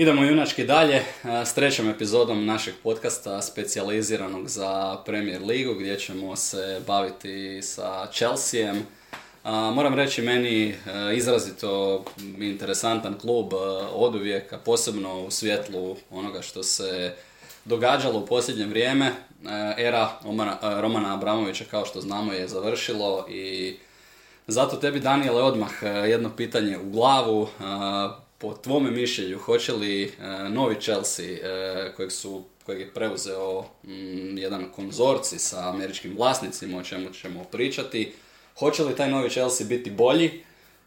Idemo junački dalje a, s trećom epizodom našeg podcasta specijaliziranog za Premier Ligu gdje ćemo se baviti sa Chelseaem. A, moram reći meni e, izrazito interesantan klub e, oduvijek, a posebno u svjetlu onoga što se događalo u posljednje vrijeme. E, Era e, Romana Abramovića kao što znamo je završilo i zato tebi Daniele odmah e, jedno pitanje u glavu. Po tvome mišljenju, hoće li e, novi Chelsea e, kojeg, su, kojeg je preuzeo mm, jedan konzorci sa američkim vlasnicima, o čemu ćemo pričati, hoće li taj novi Chelsea biti bolji,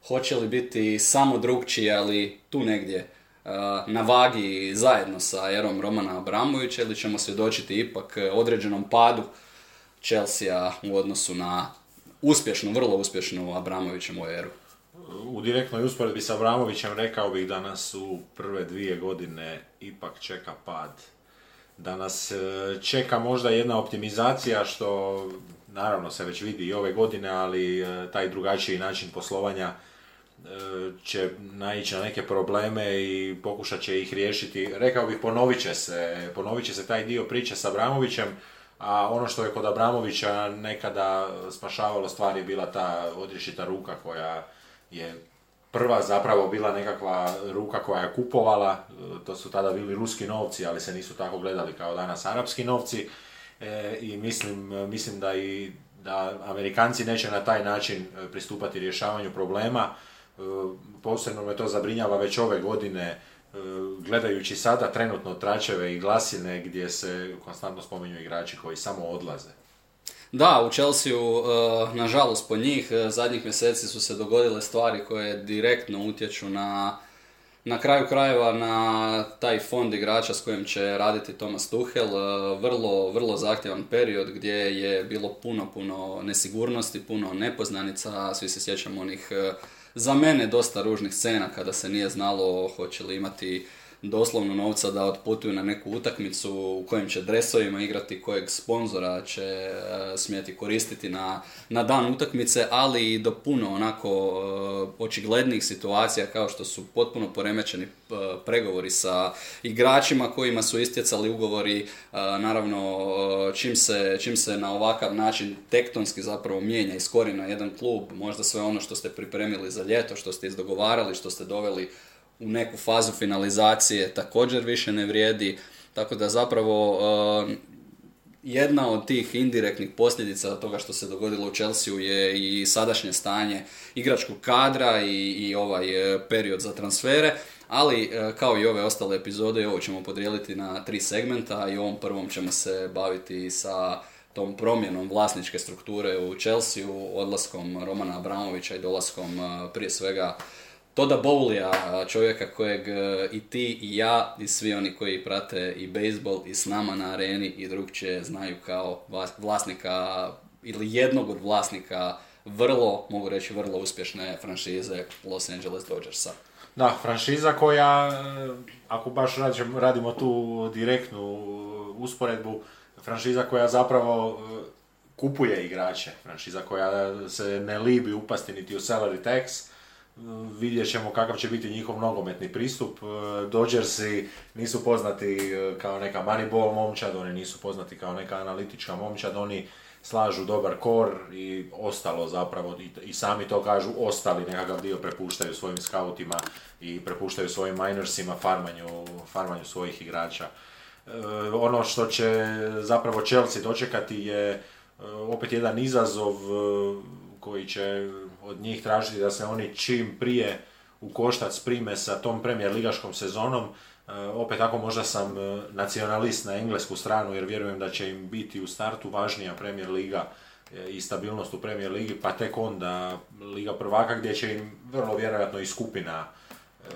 hoće li biti samo drugčiji, ali tu negdje e, na vagi zajedno sa erom Romana Abramovića ili ćemo svjedočiti ipak određenom padu Chelsea u odnosu na uspješnu, vrlo uspješnu Abramovićevu eru. U direktnoj usporedbi sa Abramovićem rekao bih da nas u prve dvije godine ipak čeka pad. Da nas e, čeka možda jedna optimizacija što naravno se već vidi i ove godine, ali e, taj drugačiji način poslovanja e, će naići na neke probleme i pokušat će ih riješiti. Rekao bih ponovit će se, ponovit će se taj dio priče sa Abramovićem, a ono što je kod Abramovića nekada spašavalo stvari bila ta odriješita ruka koja je prva zapravo bila nekakva ruka koja je kupovala, e, to su tada bili ruski novci, ali se nisu tako gledali kao danas arapski novci E, i mislim, mislim da i da Amerikanci neće na taj način e, pristupati rješavanju problema. E, Posebno me to zabrinjava već ove godine e, gledajući sada trenutno tračeve i glasine gdje se konstantno spominju igrači koji samo odlaze. Da, u Chelsea nažalost po njih, e, zadnjih mjeseci su se dogodile stvari koje direktno utječu na, na kraju krajeva na taj fond igrača s kojim će raditi Thomas Tuchel. E, Vrlo, vrlo zahtjevan period gdje je bilo puno, puno nesigurnosti, puno nepoznanica, svi se sjećamo onih za mene dosta ružnih scena kada se nije znalo hoće li imati doslovno novca da otputuju na neku utakmicu u kojim će dresovima igrati, kojeg sponzora će e, smjeti koristiti na, na dan utakmice, ali i do puno onako e, očiglednih situacija kao što su potpuno poremećeni e, pregovori sa igračima kojima su istjecali ugovori, naravno čim se, čim se na ovakav način tektonski zapravo mijenja iz korijena jedan klub, možda sve ono što ste pripremili za ljeto, što ste izdogovarali, što ste doveli u neku fazu finalizacije također više ne vrijedi, tako da zapravo e, jedna od tih indirektnih posljedica toga što se dogodilo u Chelsea je i sadašnje stanje igračkog kadra i, i ovaj e, period za transfere, ali e, kao i ove ostale epizode ovo ćemo podijeliti na tri segmenta i ovom prvom ćemo se baviti sa tom promjenom vlasničke strukture u Chelsea, odlaskom Romana Abramovića i dolaskom e, prije svega Toda Bowlija, čovjeka kojeg e, i ti i ja i svi oni koji prate i bejsbol i s nama na areni i drugčije znaju kao vlasnika ili jednog od vlasnika vrlo, mogu reći vrlo uspješne franšize Los Angeles Dodgersa. Da, franšiza koja, e, ako baš radimo tu direktnu usporedbu, franšiza koja zapravo e, kupuje igrače, franšiza koja se ne libi upasti niti u salary tax, vidjet ćemo kakav će biti njihov nogometni pristup. E, Dodgersi nisu poznati e, kao neka Moneyball momčad, oni nisu poznati kao neka analitička momčad, oni slažu dobar kor i ostalo zapravo, i, sami to kažu, ostali nekakav dio prepuštaju svojim scoutima i prepuštaju svojim minorsima farmanju, farmanju svojih igrača. E, ono što će zapravo Chelsea dočekati je opet jedan izazov koji će od njih tražiti da se oni čim prije u koštac prime sa tom premijer ligaškom sezonom. E, opet ako možda sam e, nacionalist na englesku stranu jer vjerujem da će im biti u startu važnija premijer liga e, i stabilnost u premijer ligi, pa tek onda liga prvaka gdje će im vrlo vjerojatno i skupina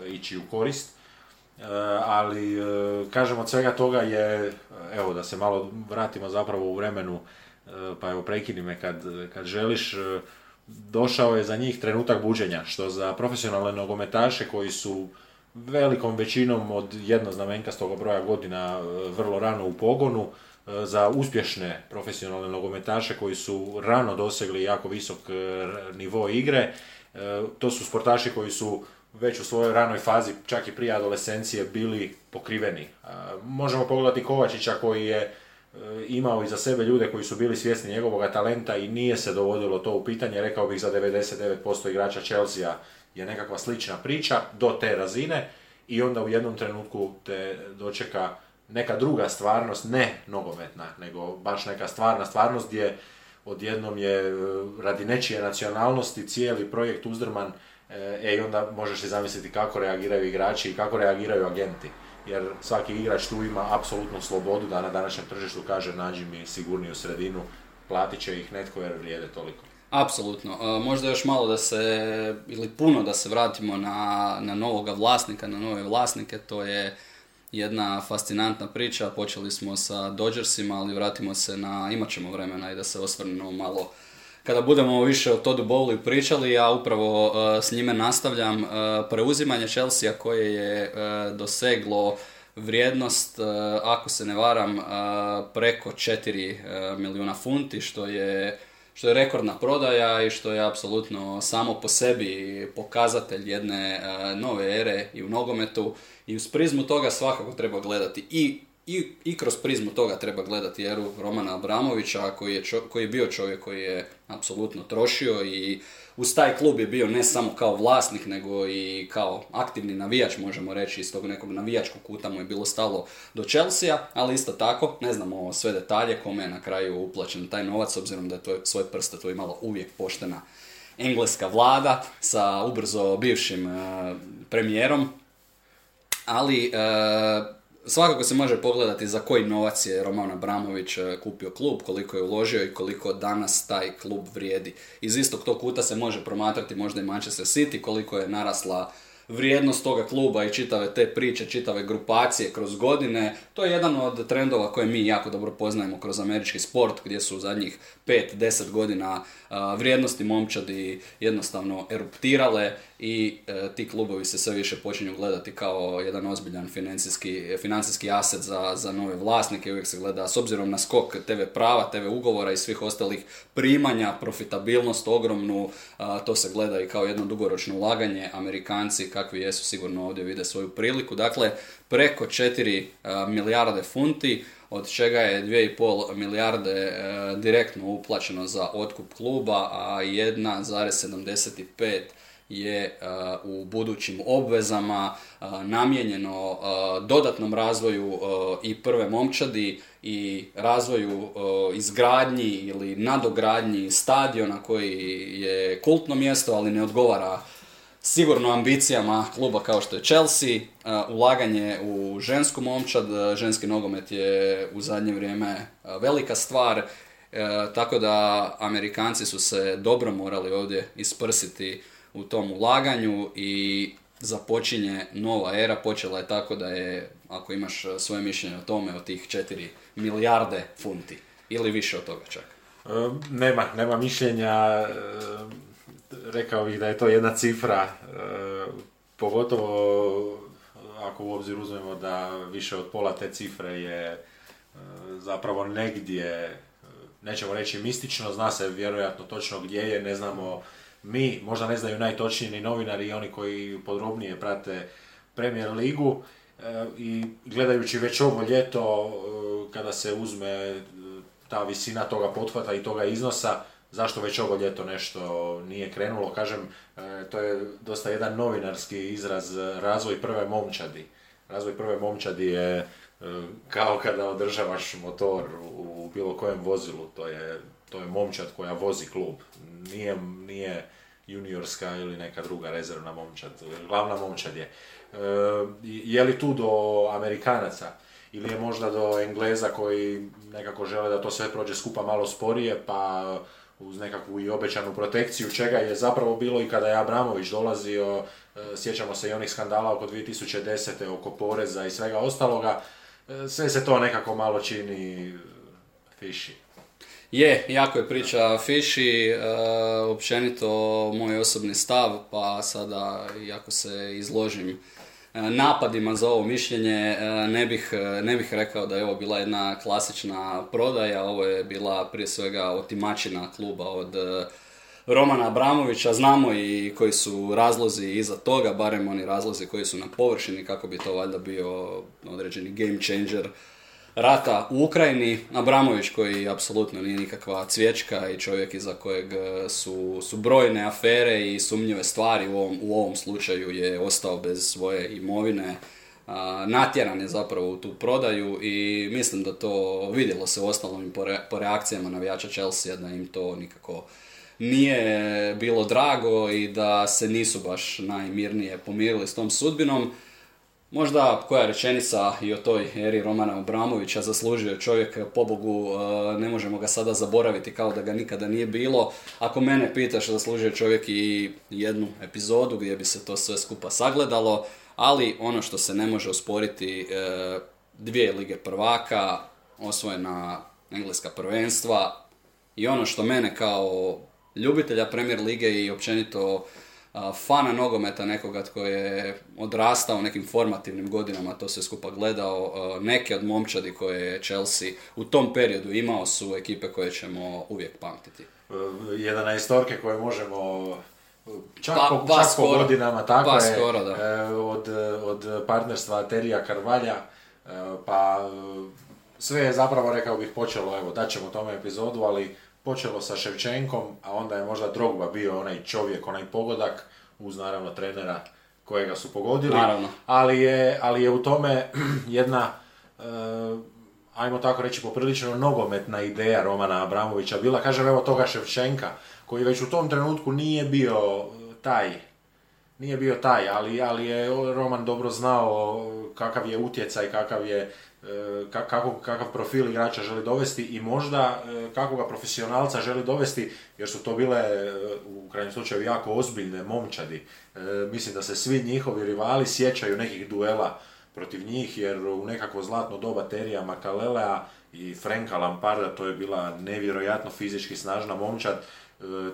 e, ići u korist. Ali kažem od svega toga je, evo da se malo vratimo zapravo u vremenu pa evo prekini me kad, kad želiš, došao je za njih trenutak buđenja, što za profesionalne nogometaše koji su velikom većinom od jednoznamenkastog broja godina vrlo rano u pogonu, za uspješne profesionalne nogometaše koji su rano dosegli jako visok nivo igre. To su sportaši koji su već u svojoj ranoj fazi, čak i prije adolescencije, bili pokriveni. Možemo pogledati Kovačića koji je e, imao iza sebe ljude koji su bili svjesni njegovog talenta i nije se dovodilo to u pitanje. Rekao bih za 99% igrača Chelsea je nekakva slična priča do te razine i onda u jednom trenutku te dočeka neka druga stvarnost, ne nogometna, nego baš neka stvarna stvarnost gdje odjednom je e, radi nečije nacionalnosti cijeli projekt uzdrman E, i onda možeš si zamisliti kako reagiraju igrači i kako reagiraju agenti. Jer svaki igrač tu ima apsolutnu slobodu da na današnjem tržištu kaže nađi mi sigurniju sredinu, platit će ih netko jer vrijede toliko. Apsolutno. E, možda još malo da se, ili puno da se vratimo na, na novoga vlasnika, na nove vlasnike, to je jedna fascinantna priča. Počeli smo sa Dodgersima, ali vratimo se na, imat ćemo vremena i da se osvrnemo malo kada budemo više o Todu Bowley pričali, ja upravo uh, s njime nastavljam uh, preuzimanje Chelsea koje je uh, doseglo vrijednost, ako se ne varam, preko 4 milijuna funti, što je što je rekordna prodaja i što je apsolutno samo po sebi pokazatelj jedne nove ere i u nogometu. I uz prizmu toga svakako treba gledati i i, i kroz prizmu toga treba gledati eru Romana Abramovića koji je, koji je bio čovjek koji je apsolutno trošio i uz taj klub je bio ne samo kao vlasnik nego i kao aktivni navijač možemo reći iz tog nekog navijačkog kuta mu je bilo stalo do Chelsea, ali isto tako ne znamo sve detalje kome je na kraju uplaćen taj novac obzirom da je to svoj prste to imala uvijek poštena engleska vlada sa ubrzo bivšim uh, premijerom. Ali uh, Svakako se može pogledati za koji novac je Roman Abramović e, kupio klub, koliko je uložio i koliko danas taj klub vrijedi. Iz istog tog kuta se može promatrati možda i Manchester City, koliko je narasla vrijednost toga kluba i čitave te priče, čitave grupacije kroz godine. To je jedan od trendova koje mi jako dobro poznajemo kroz američki sport gdje su u zadnjih 5-10 godina vrijednosti momčadi jednostavno eruptirale i e, ti klubovi se sve više počinju gledati kao jedan ozbiljan financijski, financijski aset za, za nove vlasnike. Uvijek se gleda s obzirom na skok TV prava, TV ugovora i svih ostalih primanja, profitabilnost ogromnu, to se gleda i kao jedno dugoročno ulaganje. Amerikanci kakvi jesu sigurno ovdje vide svoju priliku. Dakle, preko 4 milijarde funti, od čega je 2,5 milijarde e, direktno uplaćeno za otkup kluba, a 1,75 je e, u budućim obvezama e, namijenjeno dodatnom razvoju i prve momčadi i razvoju izgradnji ili nadogradnji stadiona koji je kultno mjesto, ali ne odgovara sigurno ambicijama kluba kao što je Chelsea, ulaganje u žensku momčad, ženski nogomet je u zadnje vrijeme velika stvar, tako da Amerikanci su se dobro morali ovdje isprsiti u tom ulaganju i započinje nova era, počela je tako da je, ako imaš svoje mišljenje o tome, o tih 4 milijarde funti ili više od toga čak. E, nema, nema mišljenja, e, rekao bih da je to jedna cifra, e, pogotovo ako u obzir uzmemo da više od pola te cifre je e, zapravo negdje, nećemo reći mistično, zna se vjerojatno točno gdje je, ne znamo mi, možda ne znaju najtočniji ni novinari i oni koji podrobnije prate Premier ligu e, i gledajući već ovo ljeto kada se uzme ta visina toga pothvata i toga iznosa, zašto već ovo ljeto nešto nije krenulo. Kažem, e, to je dosta jedan novinarski izraz e, razvoj prve momčadi. Razvoj prve momčadi je e, kao kada održavaš motor u bilo kojem vozilu, to je, to je momčad koja vozi klub. Nije, nije juniorska ili neka druga rezervna momčad, glavna momčad je. Je li tu do Amerikanaca? Ili je možda do Engleza koji nekako žele da to sve prođe skupa malo sporije, pa uz nekakvu i obećanu protekciju, čega je zapravo bilo i kada je Abramović dolazio, e, sjećamo se i onih skandala oko 2010. oko poreza i svega ostaloga, e, sve se to nekako malo čini fiši. Je, jako je priča Fiši, općenito moj osobni stav, pa sada iako se izložim napadima za ovo mišljenje, ne bih, ne bih rekao da je ovo bila jedna klasična prodaja, ovo je bila prije svega otimačina kluba od Romana Abramovića, znamo i koji su razlozi iza toga, barem oni razlozi koji su na površini, kako bi to valjda bio određeni game changer rata u Ukrajini. Abramović koji apsolutno nije nikakva cvječka i čovjek iza kojeg e, su, su brojne afere i sumnjive stvari u ovom, u ovom slučaju je ostao bez svoje imovine. natjeran je zapravo u tu prodaju i mislim da to vidjelo se u ostalom po, reakcijama navijača Chelsea da im to nikako nije bilo drago i da se nisu baš najmirnije pomirili s tom sudbinom. Možda koja rečenica i o toj eri Romana Abramovića zaslužio čovjek, pobogu, e, ne možemo ga sada zaboraviti kao da ga nikada nije bilo. Ako mene pitaš, zaslužio čovjek i jednu epizodu gdje bi se to sve skupa sagledalo, ali ono što se ne može usporiti, e, dvije lige prvaka, osvojena engleska prvenstva i ono što mene kao ljubitelja Premier Lige i općenito fana nogometa nekoga tko je odrastao u nekim formativnim godinama, to se skupa gledao, neke od momčadi koje je Chelsea u tom periodu imao su ekipe koje ćemo uvijek pamtiti. E, jedan istorke koje možemo čak, pa, po, pa čak godinama, tako pa je, skoro, da. E, od, od partnerstva Terija Karvalja, e, pa sve je zapravo, rekao bih, počelo, evo, daćemo tome epizodu, ali počelo sa Ševčenkom, a onda je možda Drogba bio onaj čovjek, onaj pogodak, uz naravno trenera kojega su pogodili. Naravno. Ali je, ali je u tome jedna, uh, ajmo tako reći, poprilično nogometna ideja Romana Abramovića bila. Kažem, evo toga Ševčenka, koji već u tom trenutku nije bio taj, nije bio taj, ali, ali je Roman dobro znao kakav je utjecaj, kakav je kako, kakav profil igrača želi dovesti i možda e, kakvog profesionalca želi dovesti, jer su to bile e, u krajnjem slučaju jako ozbiljne momčadi. Mislim da se svi njihovi rivali sjećaju nekih duela protiv njih, jer u nekakvo zlatno doba Terija Makalelea i Frenka Lamparda to je bila nevjerojatno fizički snažna momčad,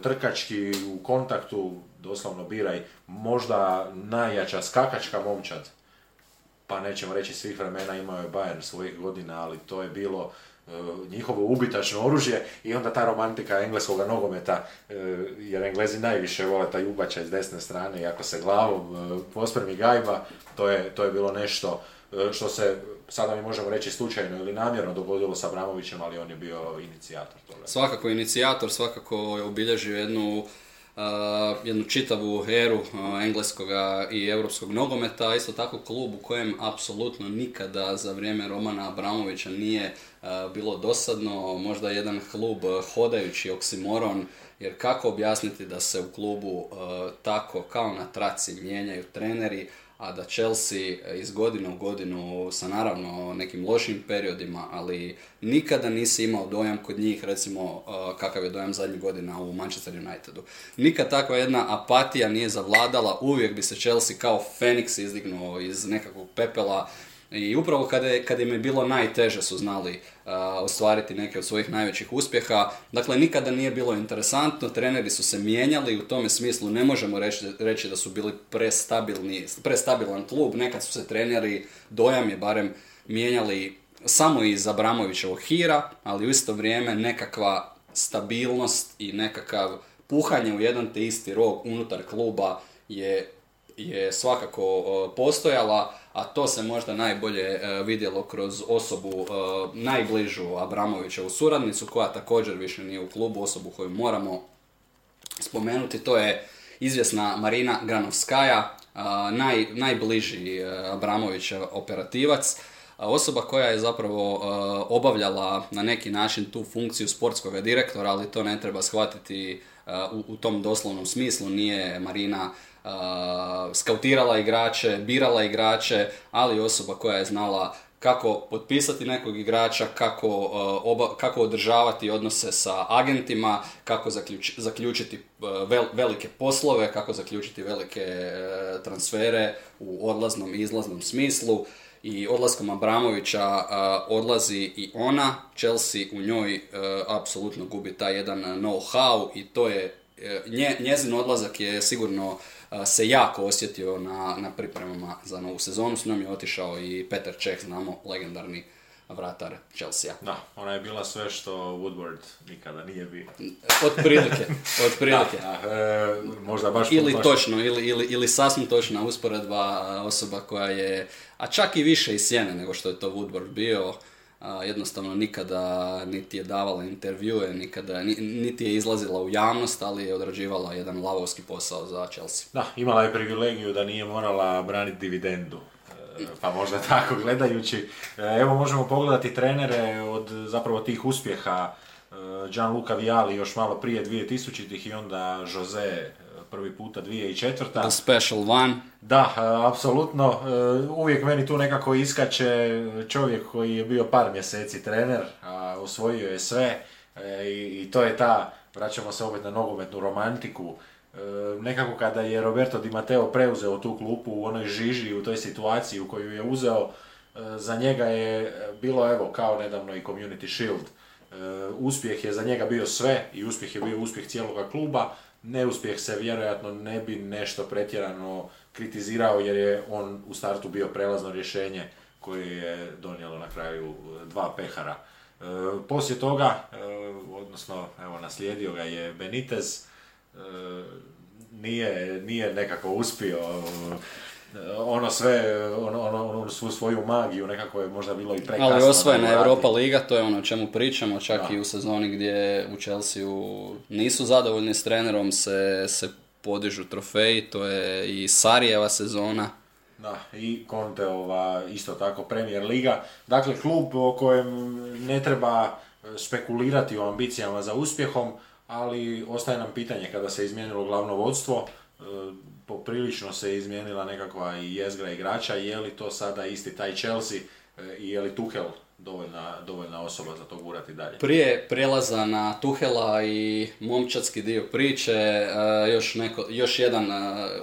trkački u kontaktu, doslovno biraj, možda najjača skakačka momčad pa nećemo reći svih vremena imao je Bayern svojih godina, ali to je bilo e, njihovo ubitačno oružje i onda ta romantika engleskog nogometa, e, jer Englezi najviše vole taj ubačaj s desne strane i ako se glavom e, pospremi gajba, to je, to je bilo nešto što se sada mi možemo reći slučajno ili namjerno dogodilo sa Abramovićem, ali on je bio inicijator toga. Svakako inicijator, svakako je obilježio jednu jednu čitavu eru engleskog i europskog nogometa, isto tako klub u kojem apsolutno nikada za vrijeme Romana Abramovića nije bilo dosadno, možda jedan klub hodajući oksimoron, jer kako objasniti da se u klubu tako kao na traci mijenjaju treneri, a da Chelsea iz godine u godinu sa naravno nekim lošim periodima, ali nikada nisi imao dojam kod njih, recimo uh, kakav je dojam zadnjih godina u Manchester Unitedu. Nikad takva jedna apatija nije zavladala, uvijek bi se Chelsea kao Feniks izdignuo iz nekakvog pepela i upravo kada, je, kada im je bilo najteže su znali uh, ostvariti neke od svojih najvećih uspjeha. Dakle, nikada nije bilo interesantno, treneri su se mijenjali, u tome smislu ne možemo reći, reći da su bili prestabilni, prestabilan klub. Nekad su se treneri, dojam je barem, mijenjali samo iz Abramovićevog hira, ali u isto vrijeme nekakva stabilnost i nekakav puhanje u jedan te isti rog unutar kluba je, je svakako uh, postojala a to se možda najbolje e, vidjelo kroz osobu e, najbližu Abramovića u suradnicu, koja također više nije u klubu, osobu koju moramo spomenuti, to je izvjesna Marina Granovskaja, e, naj, najbliži Abramovića operativac, osoba koja je zapravo obavljala na neki način tu funkciju sportskog direktora, ali to ne treba shvatiti u, u tom doslovnom smislu, nije Marina skautirala igrače, birala igrače, ali osoba koja je znala kako potpisati nekog igrača, kako, oba, kako održavati odnose sa agentima, kako zaključiti velike poslove, kako zaključiti velike e, transfere u odlaznom i izlaznom smislu i odlaskom Abramovića odlazi i ona. Chelsea u njoj apsolutno gubi taj jedan know-how i to je, nje, njezin odlazak je sigurno se jako osjetio na, na pripremama za novu sezonu. S njom je otišao i Peter Čeh, znamo, legendarni vratar Chelsea. Da, ona je bila sve što Woodward nikada nije bio. Od prilike, od prilike. E, možda baš ili točno, ili, ili, ili sasvim točna usporedba osoba koja je, a čak i više iz sjene nego što je to Woodward bio, jednostavno nikada niti je davala intervjue, nikada, niti je izlazila u javnost, ali je odrađivala jedan lavovski posao za Chelsea. Da, imala je privilegiju da nije morala braniti dividendu pa možda tako gledajući. E, evo možemo pogledati trenere od zapravo tih uspjeha e, Gianluca Viali još malo prije 2000-ih i onda Jose e, prvi puta 2004. The special one. Da, apsolutno. Uvijek meni tu nekako iskače čovjek koji je bio par mjeseci trener, a osvojio je sve i to je ta, vraćamo se opet na nogometnu romantiku, nekako kada je Roberto Di Matteo preuzeo tu klupu u onoj žiži, u toj situaciji u koju je uzeo, e, za njega je bilo evo kao nedavno i Community Shield. E, uspjeh je za njega bio sve i uspjeh je bio uspjeh cijeloga kluba. Neuspjeh se vjerojatno ne bi nešto pretjerano kritizirao jer je on u startu bio prelazno rješenje koje je donijelo na kraju dva pehara. E, poslije toga, odnosno evo naslijedio ga je Benitez, nije, nije nekako uspio ono sve, ono, ono, ono, svu svoju magiju, nekako je možda bilo i prekasno. Ali osvojena Europa Liga, to je ono o čemu pričamo, čak i u sezoni gdje u Chelsea nisu zadovoljni s trenerom, se, se podižu trofeji, to je i Sarijeva sezona. Da, i Conteova isto tako Premier Liga. Dakle, klub o kojem ne treba spekulirati o ambicijama za uspjehom, ali ostaje nam pitanje kada se izmijenilo glavno vodstvo, e, poprilično se izmijenila nekakva jezgra igrača, je li to sada isti taj Chelsea e, i je li Tuchel dovoljna, dovoljna osoba za to gurati dalje. Prije prelaza na Tuhela i momčadski dio priče, e, još, neko, još jedan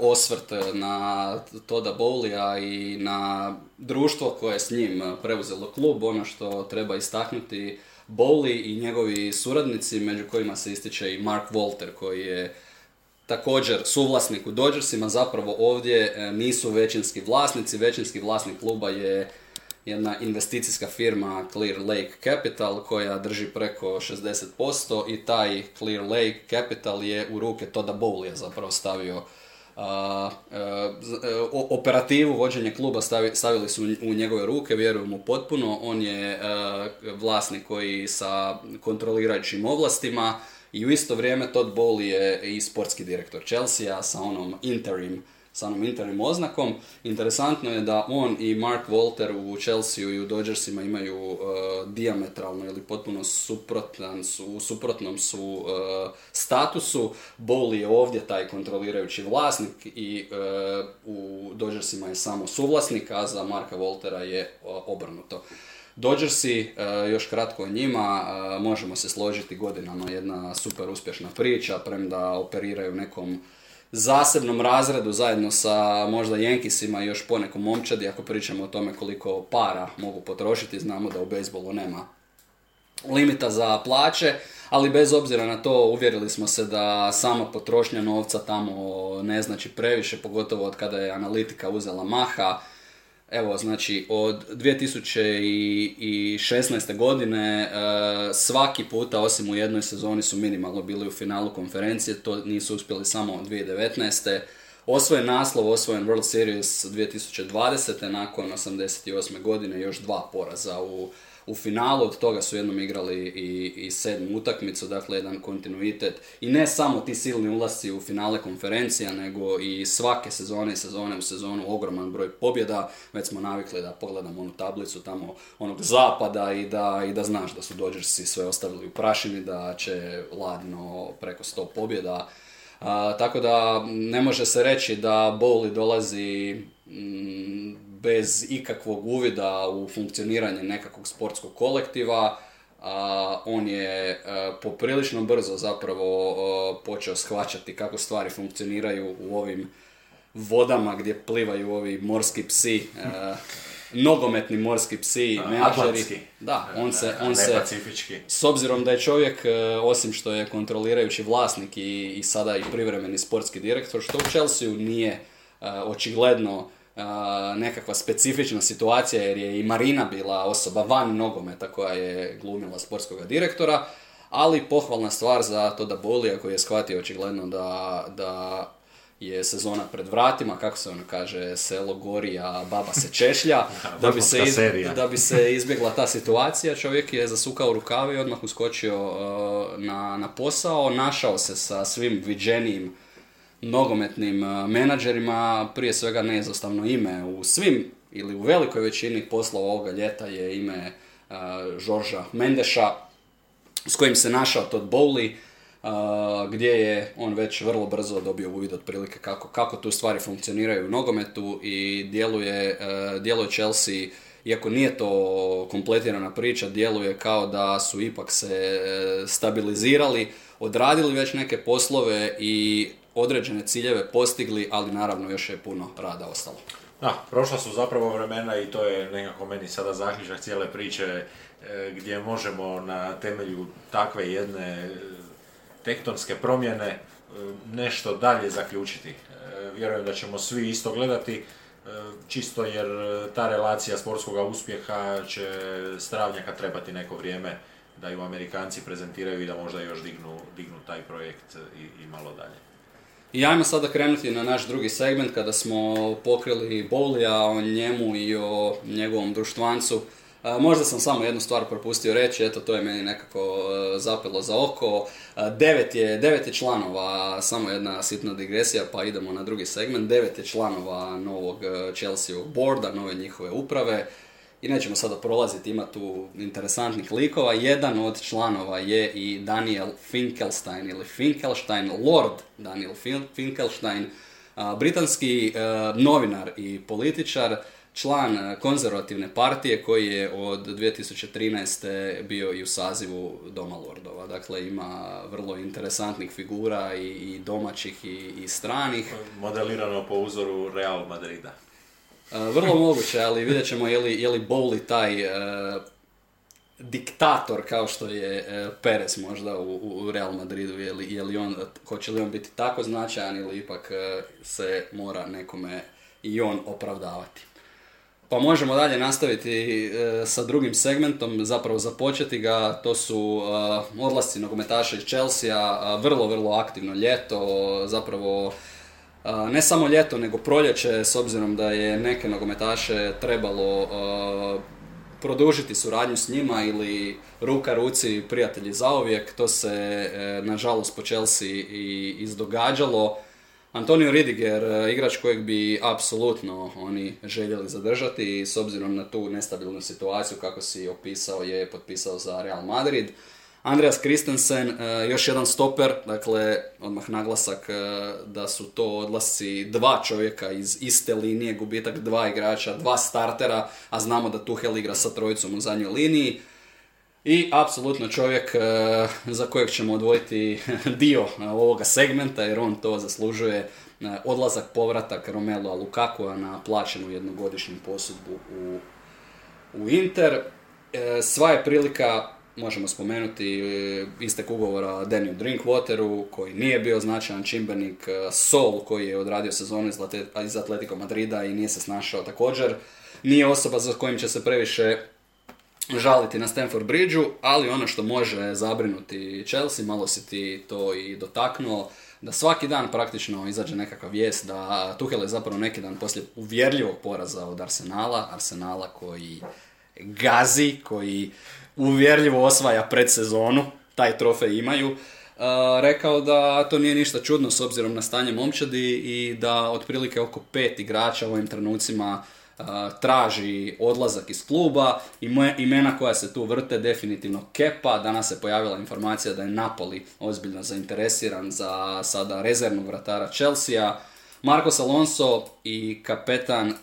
osvrt na Toda Bowlija i na društvo koje je s njim preuzelo klub, ono što treba istaknuti Bowley i njegovi suradnici, među kojima se ističe i Mark Walter, koji je također suvlasnik u Dodgersima, zapravo ovdje e, nisu većinski vlasnici, većinski vlasnik kluba je jedna investicijska firma Clear Lake Capital koja drži preko 60% i taj Clear Lake Capital je u ruke Toda Bowleya zapravo stavio operativu vođenje kluba stavili su u njegove ruke, vjerujem mu potpuno. On je vlasnik koji sa kontrolirajućim ovlastima i u isto vrijeme Todd Bowley je i sportski direktor Chelsea sa onom interim sa onom internim oznakom. Interesantno je da on i Mark Walter u Chelsea i u Dodgersima imaju uh, diametralno ili potpuno suprotan su, u suprotnom su uh, statusu. Bowley je ovdje taj kontrolirajući vlasnik i uh, u Dodgersima je samo suvlasnik, a za Marka Waltera je obrnuto. Dodgersi, još kratko o njima, možemo se složiti godinama jedna super uspješna priča, premda operiraju nekom zasebnom razredu zajedno sa možda Jenkisima i još ponekom momčadi ako pričamo o tome koliko para mogu potrošiti, znamo da u bejsbolu nema limita za plaće, ali bez obzira na to uvjerili smo se da sama potrošnja novca tamo ne znači previše, pogotovo od kada je analitika uzela maha, Evo, znači, od 2016. godine e, svaki puta, osim u jednoj sezoni, su minimalno bili u finalu konferencije, to nisu uspjeli samo od 2019. Osvojen naslov, osvojen World Series 2020. nakon 88. godine, još dva poraza u u finalu, od toga su jednom igrali i, i sedmu utakmicu, dakle jedan kontinuitet. I ne samo ti silni ulasci u finale konferencija, nego i svake sezone i sezone u sezonu ogroman broj pobjeda. Već smo navikli da pogledamo onu tablicu tamo onog zapada i da, i da znaš da su Dodgersi sve ostavili u prašini, da će ladno preko 100 pobjeda. tako da ne može se reći da Bowley dolazi mm, bez ikakvog uvida u funkcioniranje nekakvog sportskog kolektiva. A, on je a, e, poprilično brzo zapravo e, počeo shvaćati kako stvari funkcioniraju u ovim vodama gdje plivaju ovi morski psi. E, nogometni morski psi, menadžeri. Da, on se, on se, s obzirom da je čovjek, osim što je kontrolirajući vlasnik i, i sada i privremeni sportski direktor, što u Chelsea nije očigledno nekakva specifična situacija jer je i Marina bila osoba van nogometa koja je glumila sportskog direktora, ali pohvalna stvar za to da Bolija koji je shvatio očigledno da, da je sezona pred vratima, kako se ono kaže, selo gori, a baba se češlja, da bi se, iz- da bi se izbjegla ta situacija, čovjek je zasukao rukav i odmah uskočio uh, na, na posao, našao se sa svim viđenijim nogometnim uh, menadžerima, prije svega neizostavno ime u svim ili u velikoj većini poslova ovoga ljeta je ime uh, Žorža Mendeša, s kojim se našao Todd Bowley, uh, gdje je on već vrlo brzo dobio uvid otprilike kako, kako tu stvari funkcioniraju u nogometu i djeluje, uh, djeluje Chelsea, iako nije to kompletirana priča, djeluje kao da su ipak se stabilizirali, odradili već neke poslove i određene ciljeve postigli, ali naravno još je puno rada ostalo. Da, prošla su zapravo vremena i to je nekako meni sada zaključak cijele priče e, gdje možemo na temelju takve jedne e, tektonske promjene e, nešto dalje zaključiti. Vjerujem da ćemo svi isto gledati, čisto jer ta relacija sportskog uspjeha će stravnjaka trebati neko vrijeme da ju Amerikanci prezentiraju i da možda još dignu, dignu taj projekt i, i malo dalje. I ajmo sada krenuti na naš drugi segment kada smo pokrili Bowlija, o njemu i o njegovom društvancu. E, možda sam samo jednu stvar propustio reći, eto to je meni nekako e, zapelo za oko. E, devet, je, devet je članova, samo jedna sitna digresija pa idemo na drugi segment. Devet je članova novog Chelsea boarda, nove njihove uprave. I nećemo sada prolaziti, ima tu interesantnih likova. Jedan od članova je i Daniel Finkelstein ili Finkelstein, Lord Daniel Fin- Finkelstein, britanski e, novinar i političar, član e, konzervativne partije koji je od 2013. bio i u sazivu Doma Lordova. Dakle, ima vrlo interesantnih figura i, domaćih i stranih. Modelirano po uzoru Real Madrida. Vrlo moguće, ali vidjet ćemo je li, je li Bowley taj e, diktator kao što je e, Perez možda u, u Real Madridu, je li, je li on, hoće li on biti tako značajan ili ipak e, se mora nekome i on opravdavati. Pa možemo dalje nastaviti sa drugim segmentom, zapravo započeti ga, to su odlasci nogometaša iz Chelsea, vrlo, vrlo aktivno ljeto, zapravo ne samo ljeto, nego proljeće, s obzirom da je neke nogometaše trebalo produžiti suradnju s njima ili ruka ruci prijatelji zauvijek, to se e, nažalost po Chelsea i izdogađalo. Antonio Ridiger, e, igrač kojeg bi apsolutno oni željeli zadržati s obzirom na tu nestabilnu situaciju kako si opisao je potpisao za Real Madrid. Andreas Christensen, e, još jedan stoper, dakle odmah naglasak e, da su to odlasci dva čovjeka iz iste linije, gubitak dva igrača, dva startera, a znamo da Tuchel igra sa trojicom u zadnjoj liniji. I apsolutno čovjek e, za kojeg ćemo odvojiti dio ovoga segmenta jer on to zaslužuje odlazak povratak Romelu Lukakua na plaćenu jednogodišnju posudbu u, u Inter. Sva je prilika, možemo spomenuti, e, istek ugovora Daniel Drinkwateru koji nije bio značajan čimbenik, e, Sol koji je odradio sezonu iz, Atletico Madrida i nije se snašao također. Nije osoba za kojim će se previše žaliti na Stamford Bridgeu, ali ono što može zabrinuti Chelsea, malo si ti to i dotaknuo, da svaki dan praktično izađe nekakva vijest da Tuchel je zapravo neki dan poslije uvjerljivog poraza od Arsenala, Arsenala koji gazi, koji uvjerljivo osvaja predsezonu, taj trofej imaju, uh, rekao da to nije ništa čudno s obzirom na stanje momčadi i da otprilike oko pet igrača u ovim trenucima uh, traži odlazak iz kluba. I imena koja se tu vrte definitivno Kepa, danas se pojavila informacija da je Napoli ozbiljno zainteresiran za sada rezervnog vratara Chelsea, Marcos Alonso i kapetan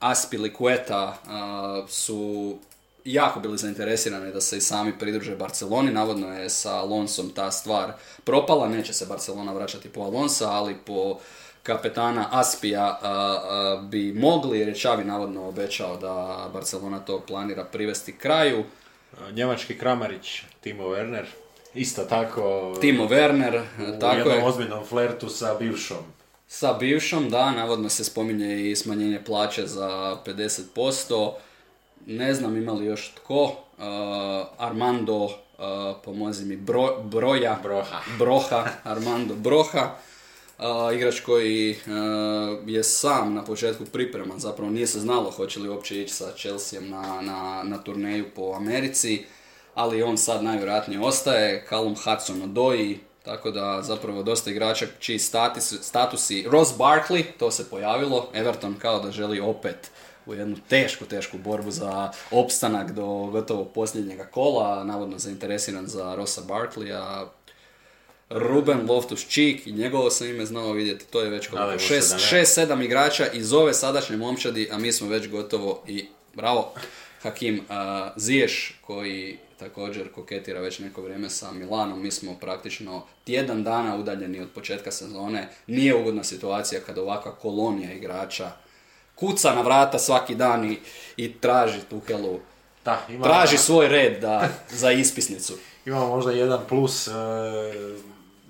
Aspilicueta uh, su jako bili zainteresirani da se i sami pridruže Barceloni. Navodno je sa Alonsom ta stvar propala, neće se Barcelona vraćati po Alonsa, ali po kapetana Aspija bi mogli, jer je Čavi navodno obećao da Barcelona to planira privesti kraju. Njemački Kramarić, Timo Werner, isto tako... Timo Werner, tako je. U jednom ozbiljnom flertu sa bivšom. Sa bivšom, da, navodno se spominje i smanjenje plaće za 50%. Ne znam ima li još tko. Armando, pomozi mi, Broja. Broha. Broha, Armando Broha igrač koji je sam na početku pripreman, zapravo nije se znalo hoće li uopće ići sa Chelseaom na, na, na turneju po Americi, ali on sad najvjerojatnije ostaje, Callum Hudson odoji, tako da zapravo dosta igrača čiji status, statusi, Ross Barkley, to se pojavilo, Everton kao da želi opet u jednu tešku, tešku borbu za opstanak do gotovo posljednjega kola, navodno zainteresiran za Rossa Barkleya, Ruben Loftus-Cheek i njegovo sam ime znao vidjeti, to je već koliko, 6-7 igrača iz ove sadašnje momčadi, a mi smo već gotovo i bravo, Hakim uh, Ziješ koji također koketira već neko vrijeme sa Milanom, mi smo praktično tjedan dana udaljeni od početka sezone, nije ugodna situacija kada ovakva kolonija igrača kuca na vrata svaki dan i, i traži Tuhelu, da, ima, traži svoj red da, za ispisnicu. Imamo možda jedan plus, e,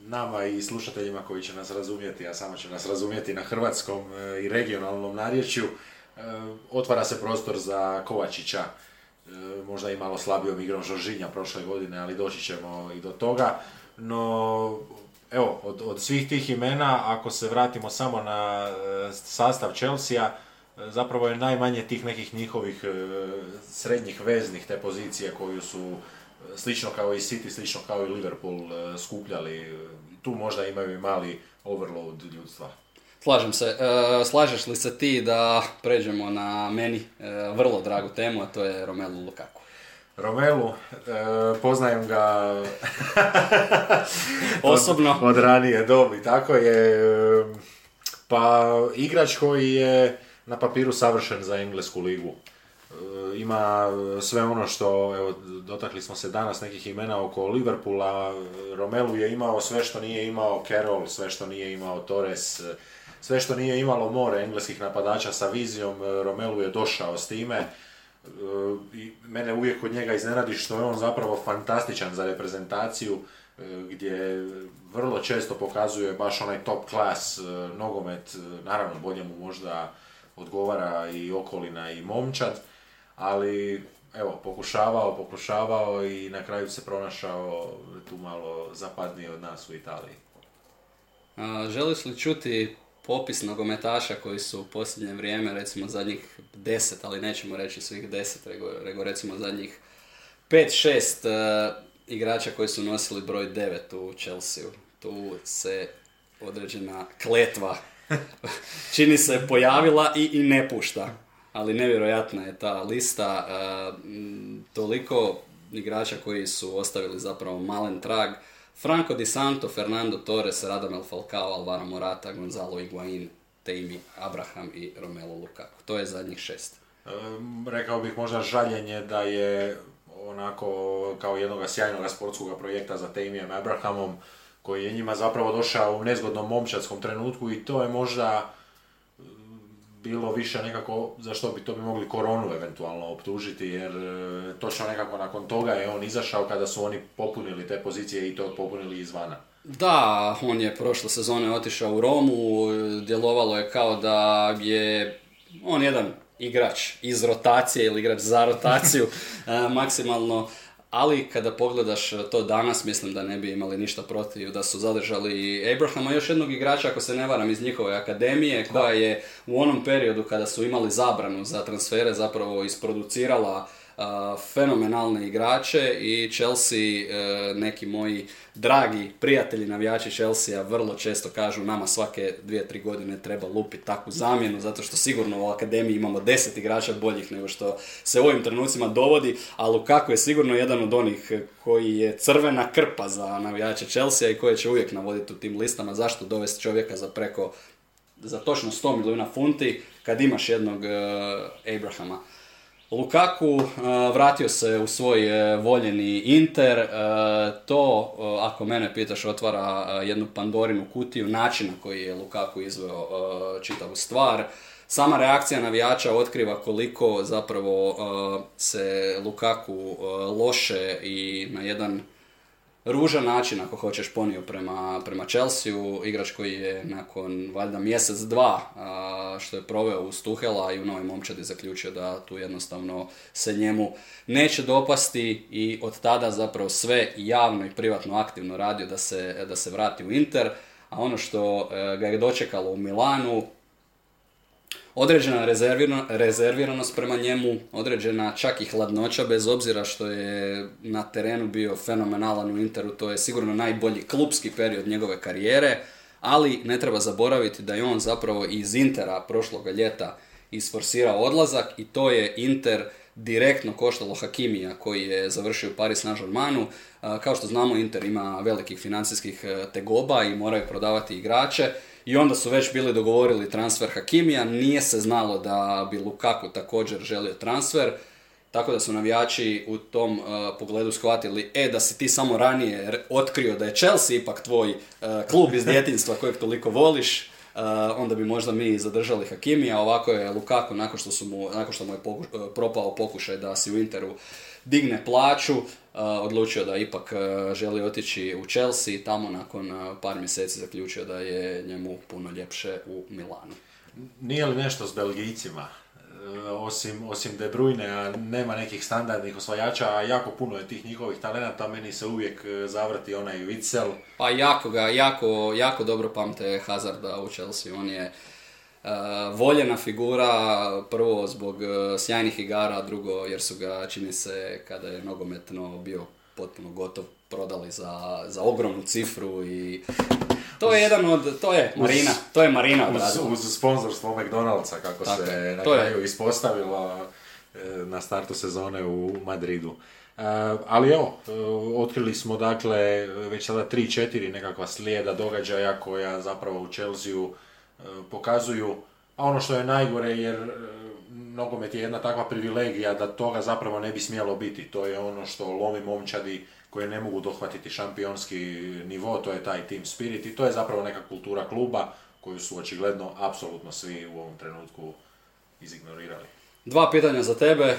nama i slušateljima koji će nas razumjeti, a samo će nas razumjeti na hrvatskom e, i regionalnom narječju, e, otvara se prostor za Kovačića, e, možda i malo slabijom igrom Žoržinja prošle godine, ali doći ćemo i do toga. No, evo, od, od svih tih imena, ako se vratimo samo na sastav Chelsea, zapravo je najmanje tih nekih njihovih srednjih veznih te pozicije koju su slično kao i City, slično kao i Liverpool skupljali tu možda imaju i mali overload ljudstva. Slažem se. E, slažeš li se ti da pređemo na meni e, vrlo dragu temu, a to je Romelu Lukaku? Romelu, e, poznajem ga osobno od, od ranije dobi, tako je. Pa igrač koji je na papiru savršen za englesku ligu ima sve ono što, evo, dotakli smo se danas nekih imena oko Liverpoola, Romelu je imao sve što nije imao Carroll, sve što nije imao Torres, sve što nije imalo more engleskih napadača sa vizijom, Romelu je došao s time. I mene uvijek kod njega iznenadi što je on zapravo fantastičan za reprezentaciju, gdje vrlo često pokazuje baš onaj top klas nogomet, naravno bolje mu možda odgovara i okolina i momčad, ali evo, pokušavao, pokušavao i na kraju se pronašao tu malo zapadnije od nas u Italiji. A, želiš li čuti popis nogometaša koji su u posljednje vrijeme, recimo zadnjih deset, ali nećemo reći svih deset, nego, recimo zadnjih pet, šest uh, igrača koji su nosili broj devet u Chelsea. Tu se određena kletva čini se pojavila i, i ne pušta ali nevjerojatna je ta lista, e, toliko igrača koji su ostavili zapravo malen trag. Franco Di Santo, Fernando Torres, Radamel Falcao, Alvaro Morata, Gonzalo Higuain, Teimi Abraham i Romelu Lukaku. To je zadnjih šest. E, rekao bih možda žaljenje da je onako kao jednog sjajnog sportskog projekta za Teimijem Abrahamom koji je njima zapravo došao u nezgodnom momčadskom trenutku i to je možda bilo više nekako, zašto bi to bi mogli koronu eventualno optužiti, jer e, točno nekako nakon toga je on izašao kada su oni popunili te pozicije i to popunili izvana. Da, on je prošle sezone otišao u Romu, djelovalo je kao da je on jedan igrač iz rotacije ili igrač za rotaciju e, maksimalno ali kada pogledaš to danas, mislim da ne bi imali ništa protiv da su zadržali Abrahama, još jednog igrača, ako se ne varam, iz njihove akademije, koja je u onom periodu kada su imali zabranu za transfere zapravo isproducirala fenomenalne igrače i Chelsea, e, neki moji dragi prijatelji navijači Chelsea vrlo često kažu nama svake dvije, tri godine treba lupiti takvu zamjenu zato što sigurno u akademiji imamo deset igrača boljih nego što se u ovim trenucima dovodi, a Lukaku je sigurno jedan od onih koji je crvena krpa za navijače Chelsea i koje će uvijek navoditi u tim listama zašto dovesti čovjeka za preko za točno 100 milijuna funti kad imaš jednog uh, Abrahama. Lukaku vratio se u svoj voljeni Inter, to ako mene pitaš otvara jednu Pandorinu kutiju načina koji je Lukaku izveo čitavu stvar. Sama reakcija navijača otkriva koliko zapravo se Lukaku loše i na jedan ružan način, ako hoćeš, ponio prema, prema Chelsea, igrač koji je nakon valjda mjesec, dva, što je proveo u Stuhela i u novoj momčadi zaključio da tu jednostavno se njemu neće dopasti i od tada zapravo sve javno i privatno aktivno radio da se, da se vrati u Inter, a ono što e, ga je dočekalo u Milanu, određena rezerviranost prema njemu, određena čak i hladnoća, bez obzira što je na terenu bio fenomenalan u Interu, to je sigurno najbolji klubski period njegove karijere, ali ne treba zaboraviti da je on zapravo iz Intera prošloga ljeta isforsirao odlazak i to je Inter direktno koštalo Hakimija koji je završio Paris Saint-Germainu. Kao što znamo Inter ima velikih financijskih e, tegoba i moraju prodavati igrače i onda su već bili dogovorili transfer Hakimija, nije se znalo da bi Lukaku također želio transfer, tako da su navijači u tom uh, pogledu shvatili, e da si ti samo ranije otkrio da je Chelsea ipak tvoj uh, klub iz djetinstva kojeg toliko voliš, uh, onda bi možda mi zadržali Hakimija, ovako je Lukaku nakon što, su mu, nakon što mu je propao pokušaj da si u Interu digne plaću, odlučio da ipak želi otići u Chelsea i tamo nakon par mjeseci zaključio da je njemu puno ljepše u Milanu. Nije li nešto s Belgijcima? Osim, osim De Bruyne, a nema nekih standardnih osvajača, a jako puno je tih njihovih talenata, meni se uvijek zavrti onaj Witzel. Pa jako ga, jako, jako dobro pamte Hazarda u Chelsea, on je Uh, voljena figura, prvo zbog uh, sjajnih igara, drugo jer su ga, čini se, kada je nogometno bio potpuno gotov, prodali za, za ogromnu cifru i to je jedan od, to je Marina, to je Marina Uz, uz sponzorstvo McDonald'sa, kako se na kraju ispostavilo e, na startu sezone u Madridu. ali evo, otkrili smo dakle već sada 3-4 nekakva slijeda događaja koja zapravo u Chelsea pokazuju, a ono što je najgore jer e, nogomet je jedna takva privilegija da toga zapravo ne bi smjelo biti. To je ono što lomi momčadi koje ne mogu dohvatiti šampionski nivo, to je taj team spirit i to je zapravo neka kultura kluba koju su očigledno apsolutno svi u ovom trenutku izignorirali. Dva pitanja za tebe e,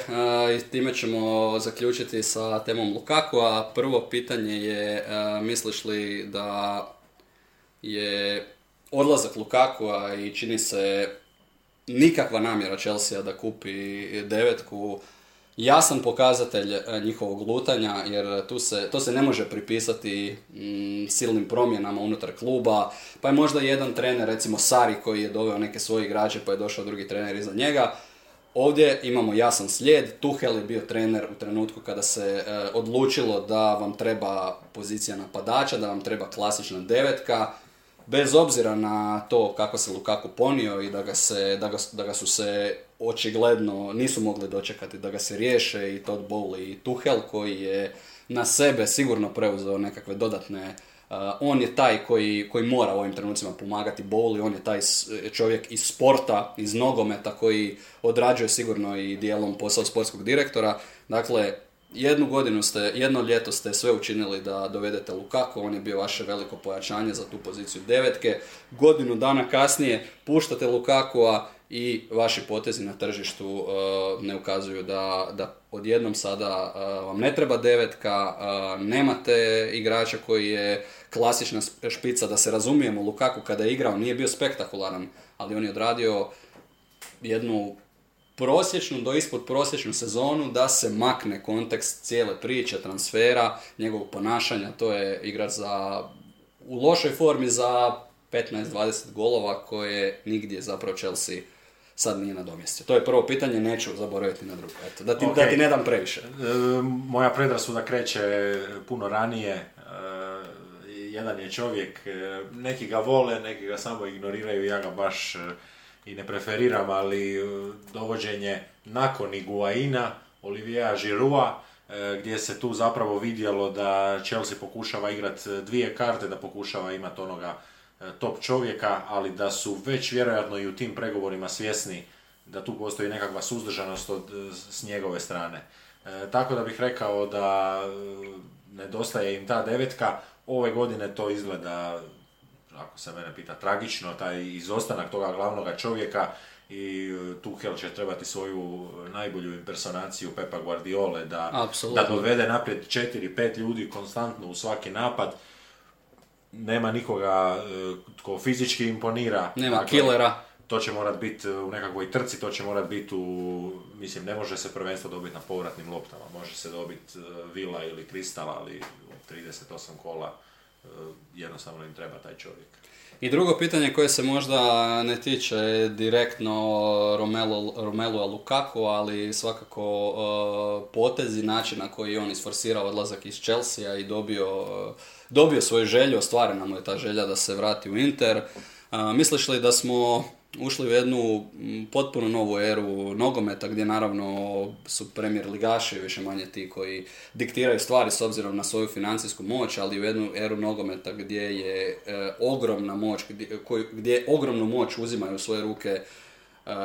i time ćemo zaključiti sa temom Lukaku, a prvo pitanje je e, misliš li da je odlazak Lukakua i čini se nikakva namjera Chelsea da kupi devetku jasan pokazatelj e, njihovog lutanja jer tu se, to se ne može pripisati mm, silnim promjenama unutar kluba. Pa je možda jedan trener recimo Sari koji je doveo neke svoje igrače pa je došao drugi trener iza njega. Ovdje imamo jasan slijed, Tuhel je bio trener u trenutku kada se e, odlučilo da vam treba pozicija napadača, da vam treba klasična devetka, bez obzira na to kako se Lukaku ponio i da ga, se, da ga, da ga su se očigledno nisu mogli dočekati da ga se riješe i Todd Bowley i Tuhel koji je na sebe sigurno preuzeo nekakve dodatne on je taj koji, koji mora u ovim trenucima pomagati Bowley, on je taj čovjek iz sporta, iz nogometa koji odrađuje sigurno i dijelom posao sportskog direktora. Dakle, jednu godinu ste, jedno ljeto ste sve učinili da dovedete Lukaku, on je bio vaše veliko pojačanje za tu poziciju devetke. Godinu dana kasnije puštate Lukakua i vaši potezi na tržištu uh, ne ukazuju da, da odjednom sada uh, vam ne treba devetka, uh, nemate igrača koji je klasična špica, da se razumijemo, Lukaku kada je igrao nije bio spektakularan, ali on je odradio jednu prosječnu do ispod prosječnu sezonu da se makne kontekst cijele priče, transfera, njegovog ponašanja, to je igrač za u lošoj formi za 15-20 golova koje nigdje zapravo Chelsea sad nije nadomjestio. To je prvo pitanje, neću zaboraviti na drugo. Eto, da, ti, da ti ne dam previše. E, moja predrasuda kreće puno ranije. E, jedan je čovjek, e, neki ga vole, neki ga samo ignoriraju, ja ga baš i ne preferiram, ali e, dovođenje nakon Iguaina, Olivija Žirua, e, gdje se tu zapravo vidjelo da Chelsea pokušava igrati dvije karte, da pokušava imati onoga e, top čovjeka, ali da su već vjerojatno i u tim pregovorima svjesni da tu postoji nekakva suzdržanost od, s njegove strane. tako da bih rekao da nedostaje im ta devetka, ove godine to izgleda, ako se mene pita, tragično, taj izostanak toga glavnog čovjeka i e, Tuchel će trebati svoju najbolju impersonaciju Pepa Guardiole da, da dovede naprijed četiri, pet ljudi konstantno u svaki napad. Nema nikoga e, tko fizički imponira. Nema dakle, killera. To će morat biti u nekakvoj trci, to će morat biti u... Mislim, ne može se prvenstvo dobiti na povratnim loptama. Može se dobiti e, Vila ili Kristala, ali u 38 kola jednostavno im treba taj čovjek. I drugo pitanje koje se možda ne tiče direktno Romelu, Romelu Lukaku, ali svakako uh, potezi, način na koji on isforsirao odlazak iz Chelsea i dobio, uh, dobio svoju želju, ostvarena mu je ta želja da se vrati u Inter. Uh, misliš li da smo ušli u jednu potpuno novu eru nogometa gdje naravno su premijer ligaši više manje ti koji diktiraju stvari s obzirom na svoju financijsku moć, ali u jednu eru nogometa gdje je e, ogromna moć, gdje, gdje ogromnu moć uzimaju u svoje ruke e,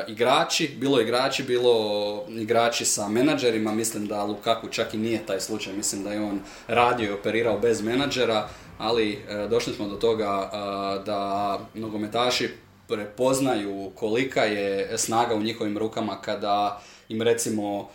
igrači, bilo igrači, bilo igrači sa menadžerima, mislim da Lukaku čak i nije taj slučaj, mislim da je on radio i operirao bez menadžera, ali e, došli smo do toga da nogometaši prepoznaju kolika je snaga u njihovim rukama kada im recimo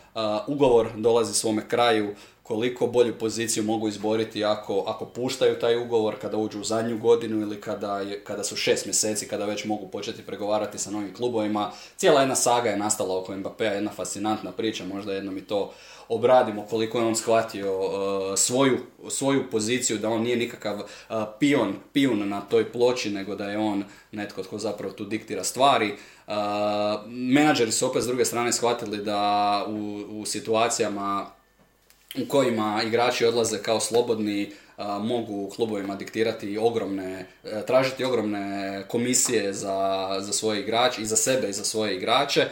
ugovor dolazi svome kraju, koliko bolju poziciju mogu izboriti ako, ako puštaju taj ugovor, kada uđu u zadnju godinu ili kada, je, kada su šest mjeseci, kada već mogu početi pregovarati sa novim klubovima. Cijela jedna saga je nastala oko Mbappéa, jedna fascinantna priča, možda jednom i to obradimo koliko je on shvatio uh, svoju, svoju poziciju, da on nije nikakav uh, pion, pion na toj ploči, nego da je on netko tko zapravo tu diktira stvari. Uh, menadžeri su opet s druge strane shvatili da u, u situacijama u kojima igrači odlaze kao slobodni, mogu klubovima diktirati ogromne, tražiti ogromne komisije za, za svoje igrače i za sebe i za svoje igrače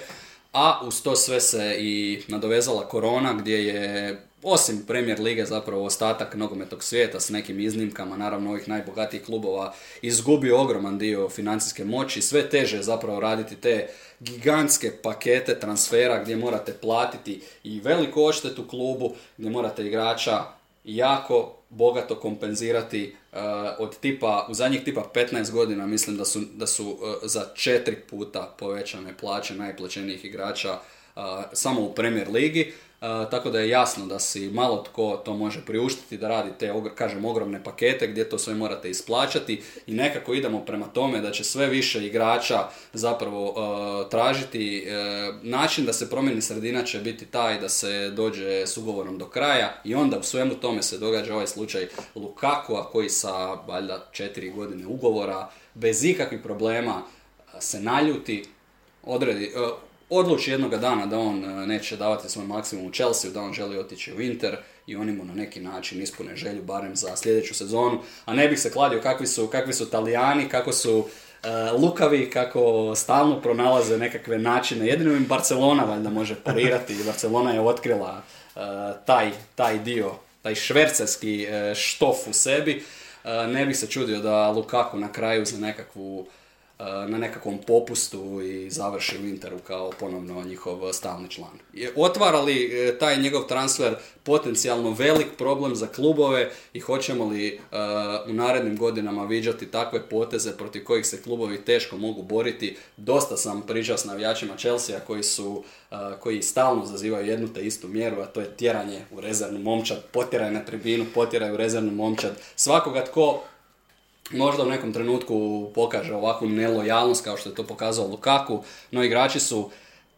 a uz to sve se i nadovezala korona gdje je osim Premier Lige zapravo ostatak nogometnog svijeta s nekim iznimkama, naravno ovih najbogatijih klubova, izgubio ogroman dio financijske moći, sve teže je zapravo raditi te gigantske pakete transfera gdje morate platiti i veliku odštetu klubu, gdje morate igrača jako bogato kompenzirati uh, od tipa, u zadnjih tipa 15 godina mislim da su, da su uh, za četiri puta povećane plaće najplaćenijih igrača uh, samo u Premier Ligi. E, tako da je jasno da si malo tko to može priuštiti da radi te, kažem, ogromne pakete gdje to sve morate isplaćati i nekako idemo prema tome da će sve više igrača zapravo e, tražiti e, način da se promijeni sredina će biti taj da se dođe s ugovorom do kraja i onda u svemu tome se događa ovaj slučaj Lukaku, koji sa valjda četiri godine ugovora bez ikakvih problema se naljuti, odredi, odluči jednoga dana da on e, neće davati svoj maksimum u Chelsea, da on želi otići u Inter i oni mu na neki način ispune želju barem za sljedeću sezonu, a ne bih se kladio kakvi su, kakvi su Talijani, kako su e, lukavi, kako stalno pronalaze nekakve načine. Jedino im Barcelona valjda može parirati i Barcelona je otkrila e, taj, taj dio, taj švercerski štof u sebi. ne bih se čudio da Lukaku na kraju za nekakvu na nekakvom popustu i završi u Interu kao ponovno njihov stalni član. Otvara li e, taj njegov transfer potencijalno velik problem za klubove i hoćemo li e, u narednim godinama viđati takve poteze protiv kojih se klubovi teško mogu boriti? Dosta sam pričao s navijačima Chelsea koji su koji stalno zazivaju jednu te istu mjeru, a to je tjeranje u rezervnu momčad, potjeraj na tribinu, potjeraj u rezervnu momčad. Svakoga tko možda u nekom trenutku pokaže ovakvu nelojalnost kao što je to pokazao Lukaku, no igrači su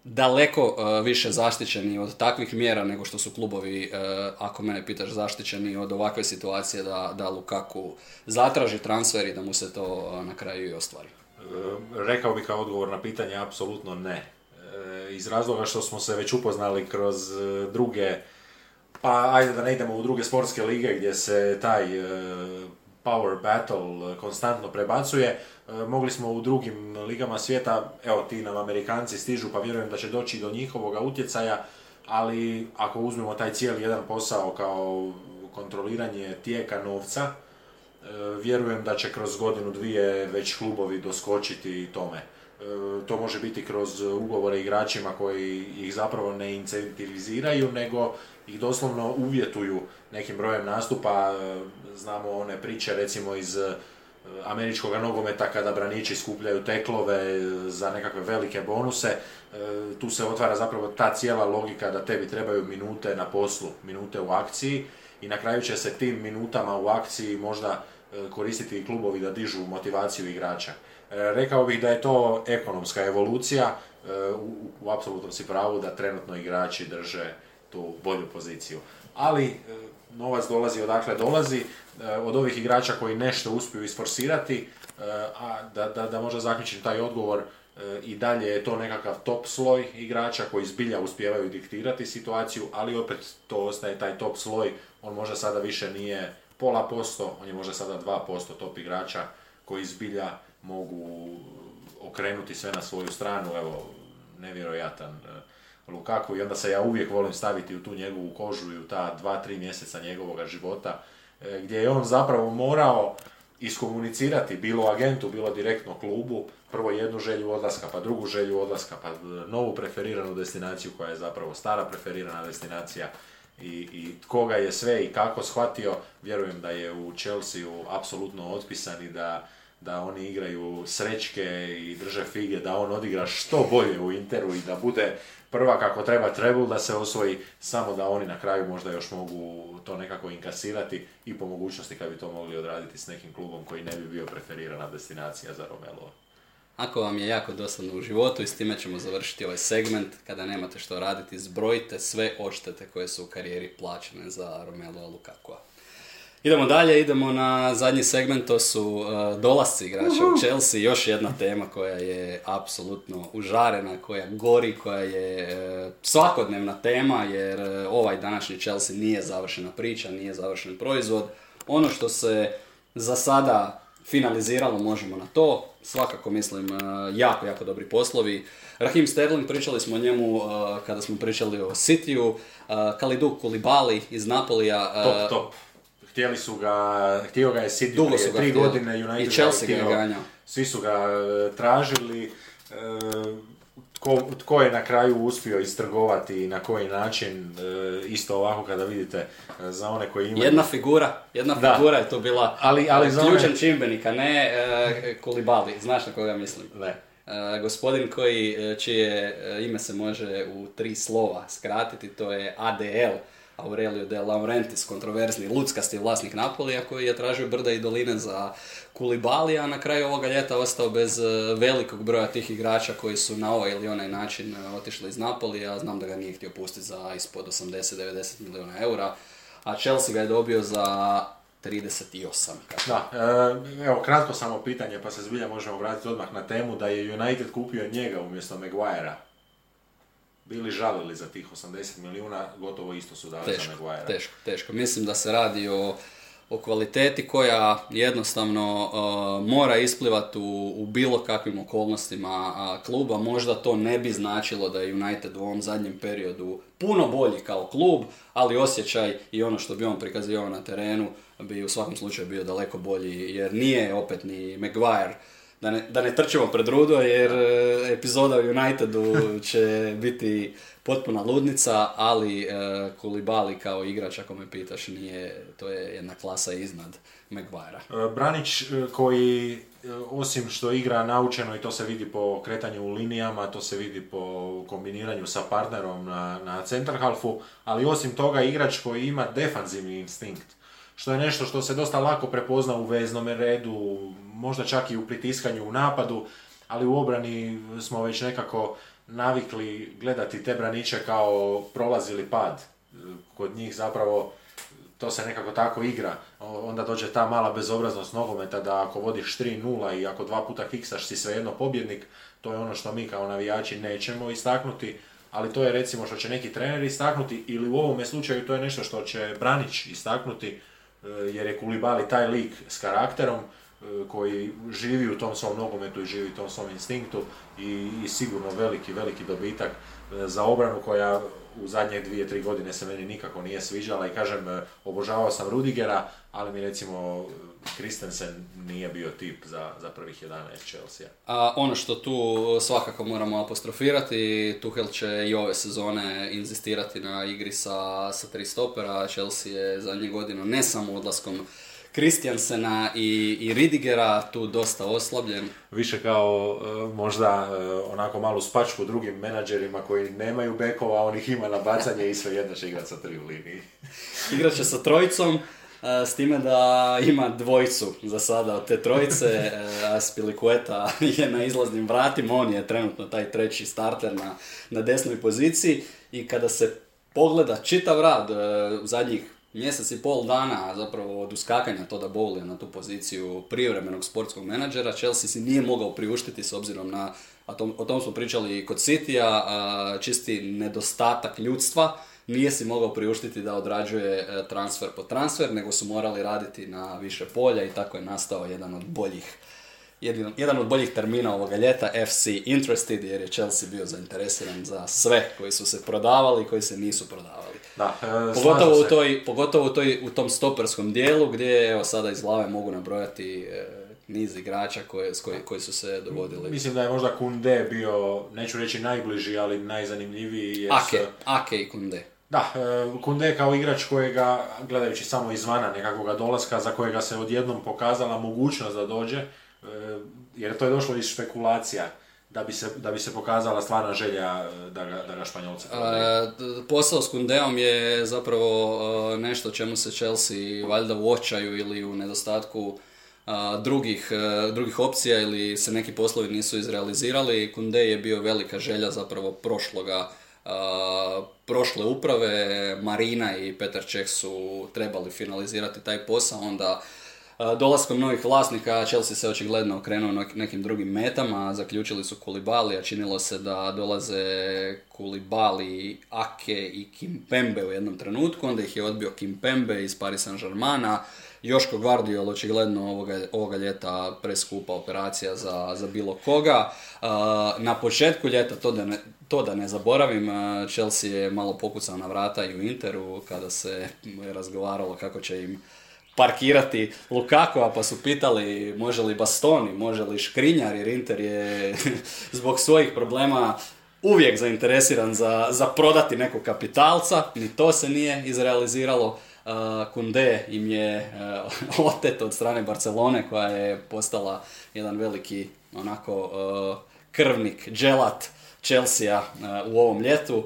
daleko uh, više zaštićeni od takvih mjera nego što su klubovi, uh, ako mene pitaš, zaštićeni od ovakve situacije da, da Lukaku zatraži transfer i da mu se to uh, na kraju i ostvari. Rekao bih kao odgovor na pitanje, apsolutno ne. Iz razloga što smo se već upoznali kroz druge, pa ajde da ne idemo u druge sportske lige gdje se taj power battle konstantno prebacuje. E, mogli smo u drugim ligama svijeta, evo ti nam Amerikanci stižu pa vjerujem da će doći do njihovoga utjecaja, ali ako uzmemo taj cijeli jedan posao kao kontroliranje tijeka novca, e, vjerujem da će kroz godinu dvije već klubovi doskočiti tome. To može biti kroz ugovore igračima koji ih zapravo ne incentiviziraju, nego ih doslovno uvjetuju nekim brojem nastupa. Znamo one priče recimo iz američkog nogometa kada braniči skupljaju teklove za nekakve velike bonuse. Tu se otvara zapravo ta cijela logika da tebi trebaju minute na poslu, minute u akciji i na kraju će se tim minutama u akciji možda koristiti i klubovi da dižu motivaciju igrača. Rekao bih da je to ekonomska evolucija, u, u apsolutnom si pravu da trenutno igrači drže tu bolju poziciju. Ali novac dolazi odakle dolazi, od ovih igrača koji nešto uspiju isforsirati, a da, da, da možda zaključim taj odgovor, i dalje je to nekakav top sloj igrača koji zbilja uspijevaju diktirati situaciju, ali opet to ostaje taj top sloj, on možda sada više nije pola posto, on je možda sada 2% top igrača koji zbilja mogu okrenuti sve na svoju stranu, evo, nevjerojatan e, Lukaku. I onda se ja uvijek volim staviti u tu njegovu kožu i u ta dva, tri mjeseca njegovog života, e, gdje je on zapravo morao iskomunicirati bilo agentu, bilo direktno klubu, prvo jednu želju odlaska, pa drugu želju odlaska, pa novu preferiranu destinaciju koja je zapravo stara preferirana destinacija i, i koga je sve i kako shvatio, vjerujem da je u Chelsea apsolutno otpisan i da da oni igraju srećke i drže fige, da on odigra što bolje u Interu i da bude prva kako treba trebul da se osvoji, samo da oni na kraju možda još mogu to nekako inkasirati i po mogućnosti kad bi to mogli odraditi s nekim klubom koji ne bi bio preferirana destinacija za Romelo. Ako vam je jako dosadno u životu i s time ćemo završiti ovaj segment, kada nemate što raditi, zbrojite sve odštete koje su u karijeri plaćene za Romelu Lukaku. Idemo dalje, idemo na zadnji segment, to su uh, dolasci igrača u Chelsea, još jedna tema koja je apsolutno užarena, koja gori, koja je uh, svakodnevna tema, jer uh, ovaj današnji Chelsea nije završena priča, nije završen proizvod. Ono što se za sada finaliziralo, možemo na to, svakako mislim jako, jako dobri poslovi. Rahim Sterling, pričali smo o njemu kada smo pričali o Cityu, Kalidou Koulibaly iz Napolija. Top, top htjeli su ga, htio ga je City Dugo prije tri godine, United I Chelsea ga ganjao. Svi su ga e, tražili, e, tko, tko je na kraju uspio istrgovati i na koji način, e, isto ovako kada vidite za one koji imaju... Jedna figura, jedna da. figura je to bila ali, ali za ključan one... čimbenik, a ne uh, Kulibali, znaš na koga mislim? Ne. Gospodin koji, čije ime se može u tri slova skratiti, to je ADL, Aurelio de Laurentiis, kontroverzni luckasti vlasnik Napolija koji je tražio brda i doline za Kulibali, a na kraju ovoga ljeta ostao bez e, velikog broja tih igrača koji su na ovaj ili onaj način e, otišli iz Napolija. Znam da ga nije htio pustiti za ispod 80-90 milijuna eura, a Chelsea ga je dobio za 38. Da, e, evo kratko samo pitanje pa se zbilja možemo vratiti odmah na temu da je United kupio njega umjesto Maguirea bili žalili za tih 80 milijuna, gotovo isto su dali teško, za Maguire. Teško, teško. Mislim da se radi o, o kvaliteti koja jednostavno uh, mora isplivati u, u bilo kakvim okolnostima uh, kluba. Možda to ne bi značilo da je United u ovom zadnjem periodu puno bolji kao klub, ali osjećaj i ono što bi on prikazivao na terenu bi u svakom slučaju bio daleko bolji, jer nije opet ni Maguire da ne, da ne trčimo pred rudo jer e, epizoda u Unitedu će biti potpuna ludnica, ali uh, Kulibali kao igrač, ako me pitaš, nije, to je jedna klasa iznad Maguirea. E, Branić koji, osim što igra naučeno i to se vidi po kretanju u linijama, to se vidi po kombiniranju sa partnerom na, na centar halfu, ali osim toga igrač koji ima defanzivni instinkt što je nešto što se dosta lako prepozna u veznom redu, možda čak i u pritiskanju u napadu, ali u obrani smo već nekako navikli gledati te braniče kao prolazili pad. Kod njih zapravo to se nekako tako igra. Onda dođe ta mala bezobraznost nogometa da ako vodiš 3-0 i ako dva puta kiksaš si svejedno pobjednik, to je ono što mi kao navijači nećemo istaknuti, ali to je recimo što će neki trener istaknuti ili u ovome slučaju to je nešto što će Branić istaknuti Eh, jer je Kulibali taj lik s karakterom koji živi u tom svom nogometu i živi u tom svom instinktu i, i sigurno veliki, veliki dobitak eh, za obranu koja u zadnje dvije, tri godine se meni nikako nije sviđala i kažem, e, obožavao sam Rudigera, ali mi recimo Kristensen nije bio tip za, za prvih 11 Chelsea. A ono što tu svakako moramo apostrofirati, Tuchel će i ove sezone inzistirati na igri sa, sa tri stopera. Chelsea je zadnje godinu ne samo odlaskom Kristjansena i, i Ridigera tu dosta oslabljen. Više kao e, možda e, onako malu spačku drugim menadžerima koji nemaju bekova, a on ih ima na bacanje i sve jedno će igrati sa tri u liniji. Igrat će sa trojicom, e, s time da ima dvojicu za sada od te trojice. Aspilicueta je na izlaznim vratima, on je trenutno taj treći starter na, na desnoj poziciji i kada se pogleda čitav rad u zadnjih mjesec i pol dana zapravo od uskakanja Toda Bowlija na tu poziciju privremenog sportskog menadžera, Chelsea si nije mogao priuštiti s obzirom na, a tom, o tom smo pričali i kod Citya, čisti nedostatak ljudstva, nije si mogao priuštiti da odrađuje e, transfer po transfer, nego su morali raditi na više polja i tako je nastao jedan od boljih jedan, jedan od boljih termina ovoga ljeta, FC Interested, jer je Chelsea bio zainteresiran za sve koji su se prodavali i koji se nisu prodavali. Da, e, pogotovo, u toj, pogotovo u, toj, u tom stoperskom dijelu gdje evo sada iz glave mogu nabrojati e, niz igrača koje, koji, koji su se dovodili. Mislim da je možda Kunde bio, neću reći najbliži, ali najzanimljiviji. Ake, Ake i Kunde. Da, e, Kunde kao igrač kojega, gledajući samo izvana nekakvog dolaska, za kojega se odjednom pokazala mogućnost da dođe, jer to je došlo iz špekulacija da bi se, da bi se pokazala stvarna želja e, da ga, da ga Španjolci e, Posao s Kundeom je zapravo nešto čemu se Chelsea valjda u očaju ili u nedostatku drugih, drugih opcija ili se neki poslovi nisu izrealizirali. Kunde je bio velika želja zapravo prošloga prošle uprave, Marina i Petar Čeh su trebali finalizirati taj posao, onda Dolaskom novih vlasnika Chelsea se očigledno okrenuo nekim drugim metama, zaključili su Kulibali, a činilo se da dolaze Kulibali, Ake i Kimpembe u jednom trenutku, onda ih je odbio Kimpembe iz Paris Saint-Germaina, Joško Guardiol očigledno ovoga, ovoga ljeta preskupa operacija za, za bilo koga. Na početku ljeta, to da ne, to da ne zaboravim, Chelsea je malo pokucao na vrata i u Interu kada se razgovaralo kako će im parkirati Lukakova pa su pitali može li Bastoni, može li Škrinjar jer Inter je zbog svojih problema uvijek zainteresiran za, za prodati nekog kapitalca, ni to se nije izrealiziralo. Uh, Kunde im je uh, otet od strane Barcelone koja je postala jedan veliki onako uh, krvnik, dželat Chelsea u ovom ljetu.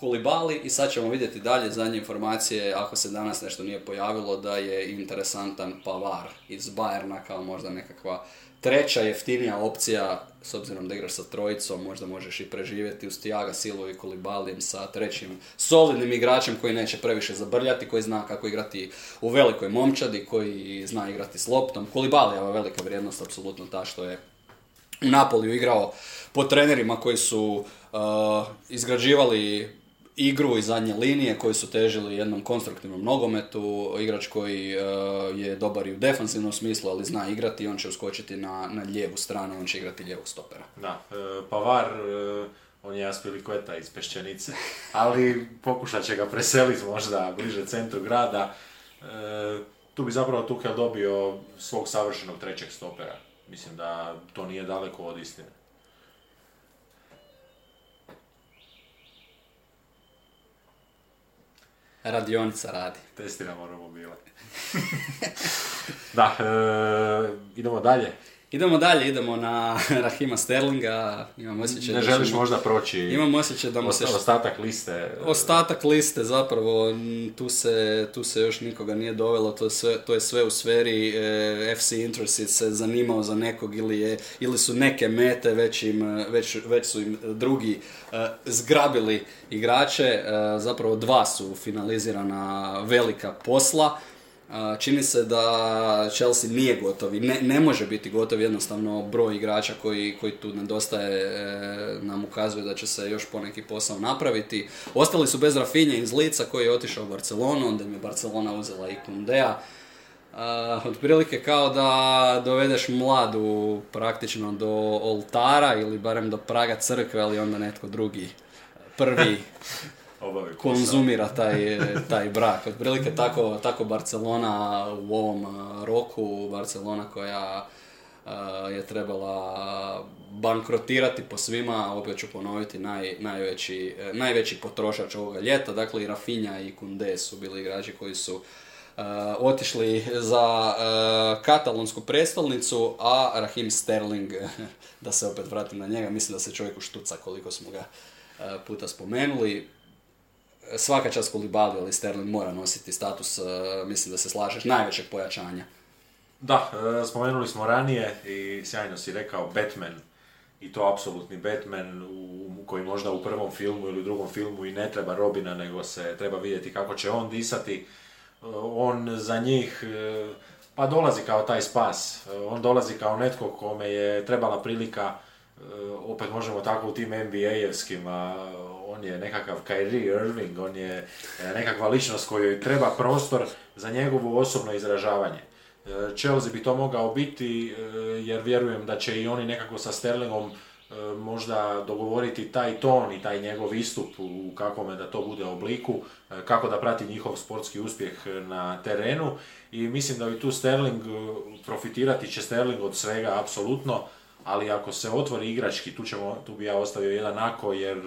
Kulibali i sad ćemo vidjeti dalje zadnje informacije ako se danas nešto nije pojavilo da je interesantan Pavar iz Bajerna kao možda nekakva treća jeftinija opcija s obzirom da igraš sa trojicom možda možeš i preživjeti uz Tiaga Silu i Kulibalijem sa trećim solidnim igračem koji neće previše zabrljati, koji zna kako igrati u velikoj momčadi, koji zna igrati s loptom. Kulibalijeva velika vrijednost apsolutno ta što je u Napoliju igrao po trenerima koji su uh, izgrađivali igru i zadnje linije koji su težili jednom konstruktivnom nogometu, igrač koji e, je dobar i u defensivnom smislu, ali zna igrati i on će uskočiti na, na lijevu stranu, on će igrati lijevog stopera. Da, uh, Pavar, uh, on je Aspilicueta iz Pešćenice, ali pokušat će ga preseliti možda bliže centru grada. Tu bi zapravo Tuchel dobio svog savršenog trećeg stopera. Mislim da to nije daleko od istine. Radionica radi. Testiramo romobile. da, e, idemo dalje. Idemo dalje, idemo na Rahima Sterlinga, imam osjećaj Ne želiš možda proći imam osjećaj da mu se... Ostatak liste. Ostatak liste zapravo, tu se, tu se još nikoga nije dovelo, to je sve, to je sve u sferi e, FC Interested se zanimao za nekog ili, je, ili su neke mete već, im, već, već su im drugi e, zgrabili igrače, e, zapravo dva su finalizirana velika posla. Čini se da Chelsea nije gotov i ne, ne može biti gotov, jednostavno broj igrača koji, koji tu nedostaje e, nam ukazuje da će se još poneki posao napraviti. Ostali su bez Rafinje iz Lica koji je otišao u Barcelonu, onda im je Barcelona uzela i Kundea. Uh, otprilike kao da dovedeš mladu praktično do oltara ili barem do praga crkve, ali onda netko drugi prvi konzumira taj, taj brak. Otprilike tako, tako Barcelona u ovom roku, Barcelona koja je trebala bankrotirati po svima, opet ću ponoviti, naj, najveći, najveći potrošač ovoga ljeta, dakle i Rafinha i Kunde su bili igrači koji su otišli za katalonsku prestolnicu, a Rahim Sterling, da se opet vratim na njega, mislim da se čovjek uštuca koliko smo ga puta spomenuli. Svaka čast Kulibali, ali Sterling mora nositi status, mislim da se slažeš, najvećeg pojačanja. Da, e, spomenuli smo ranije i sjajno si rekao Batman i to apsolutni Batman u, koji možda u prvom filmu ili u drugom filmu i ne treba Robina nego se treba vidjeti kako će on disati. E, on za njih e, pa dolazi kao taj spas. On dolazi kao netko kome je trebala prilika opet možemo tako u tim NBA-evskim, on je nekakav Kyrie Irving, on je nekakva ličnost kojoj treba prostor za njegovo osobno izražavanje. Chelsea bi to mogao biti e, jer vjerujem da će i oni nekako sa Sterlingom e, možda dogovoriti taj ton i taj njegov istup u kakvome da to bude obliku, e, kako da prati njihov sportski uspjeh na terenu i mislim da bi tu Sterling profitirati će Sterling od svega apsolutno, ali ako se otvori igrački, tu, ćemo, tu bi ja ostavio jedan ako jer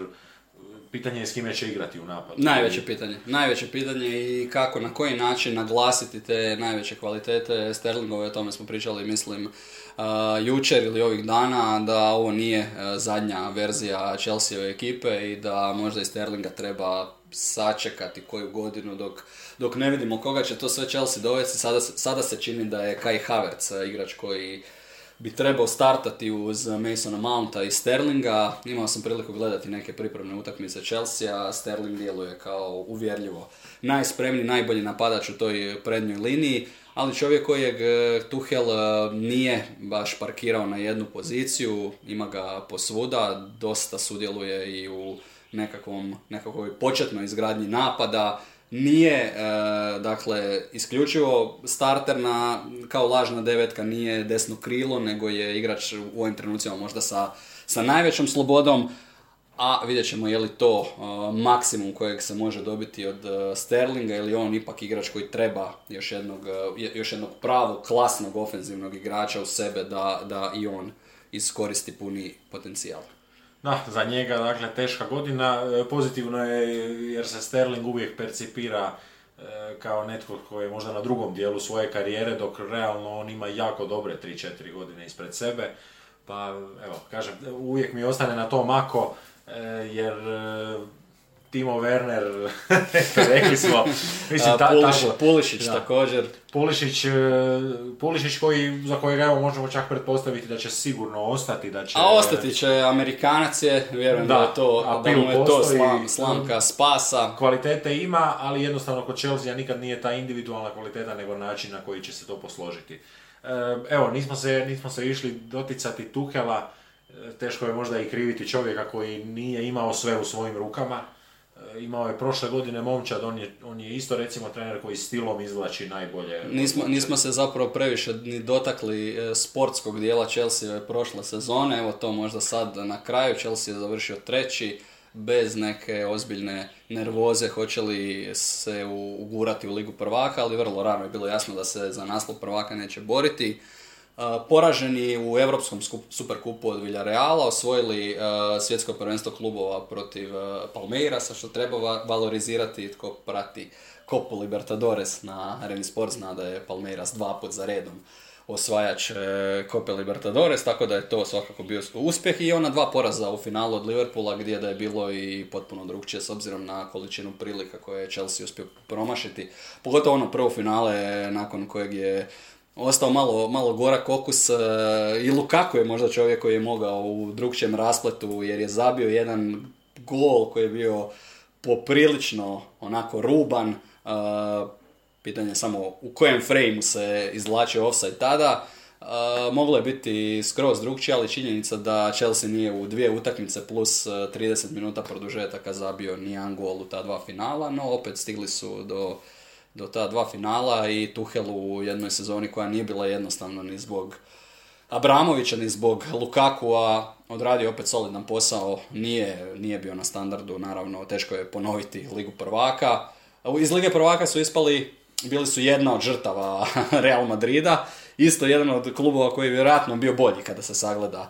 pitanje je s kime će igrati u napadu. Najveće pitanje. Najveće pitanje i kako, na koji način naglasiti te najveće kvalitete Sterlingove, o tome smo pričali, mislim, uh, jučer ili ovih dana, da ovo nije uh, zadnja verzija Chelseaove ekipe i da možda i Sterlinga treba sačekati koju godinu dok, dok ne vidimo koga će to sve Chelsea dovesti. Sada, sada se čini da je Kai Havertz uh, igrač koji bi trebao startati uz Masona Mounta i Sterlinga. Imao sam priliku gledati neke pripremne utakmice Chelsea, Sterling djeluje kao uvjerljivo najspremniji, najbolji napadač u toj prednjoj liniji, ali čovjek kojeg e, Tuhel e, nije baš parkirao na jednu poziciju, ima ga posvuda, dosta sudjeluje i u nekakvom, nekakvoj početnoj izgradnji napada, nije e, dakle isključivo starter na, kao lažna devetka nije desno krilo nego je igrač u ovim trenucima možda sa, sa najvećom slobodom a vidjet ćemo je li to e, maksimum kojeg se može dobiti od uh, Sterlinga ili on ipak igrač koji treba još jednog, još jednog pravog, klasnog ofenzivnog igrača u sebe da, da i on iskoristi puni potencijal. Da, za njega, dakle, teška godina. E, pozitivno je jer se Sterling uvijek percipira e, kao netko koji je možda na drugom dijelu svoje karijere, dok realno on ima jako dobre 3-4 godine ispred sebe. Pa, evo, kažem, uvijek mi ostane na to mako, e, jer Timo Werner, rekli smo, mislim, ta, Puliš, Pulišić također. Pulišić, e, Pulišić koji, za kojega evo možemo čak pretpostaviti da će sigurno ostati. Da će, A ostati će, Amerikanac je, vjerujem da, da je to, da mu je to slam, slamka spasa. Kvalitete ima, ali jednostavno kod Chelsea nikad nije ta individualna kvaliteta, nego način na koji će se to posložiti. E, evo, nismo se, nismo se išli doticati Tuhela, e, teško je možda i kriviti čovjeka koji nije imao sve u svojim rukama imao je prošle godine momčad, on je, on je isto recimo trener koji stilom izvlači najbolje. Nismo, nismo se zapravo previše ni dotakli e, sportskog dijela Chelsea prošle sezone, evo to možda sad na kraju, Chelsea je završio treći, bez neke ozbiljne nervoze hoće li se ugurati u ligu prvaka, ali vrlo rano je bilo jasno da se za naslov prvaka neće boriti poraženi u Europskom superkupu od Villareala, osvojili svjetsko prvenstvo klubova protiv Palmeirasa, što treba valorizirati tko prati Copu Libertadores na Areni Sport zna da je Palmeiras dva put za redom osvajač Copa e, Libertadores, tako da je to svakako bio uspjeh i ona dva poraza u finalu od Liverpoola gdje da je bilo i potpuno drugčije s obzirom na količinu prilika koje je Chelsea uspio promašiti. Pogotovo ono prvo finale nakon kojeg je ostao malo, malo gora kokus e, i Lukaku je možda čovjek koji je mogao u drugčijem raspletu jer je zabio jedan gol koji je bio poprilično onako ruban. E, pitanje samo u kojem frejmu se izvlačio offside tada. Uh, moglo je biti skroz drugčije, ali činjenica da Chelsea nije u dvije utakmice plus 30 minuta produžetaka zabio nijedan gol u ta dva finala, no opet stigli su do do ta dva finala i Tuhel u jednoj sezoni koja nije bila jednostavna ni zbog Abramovića ni zbog Lukakua odradio opet solidan posao, nije, nije bio na standardu, naravno teško je ponoviti Ligu prvaka. Iz Lige prvaka su ispali, bili su jedna od žrtava Real Madrida, isto jedan od klubova koji je vjerojatno bio bolji kada se sagleda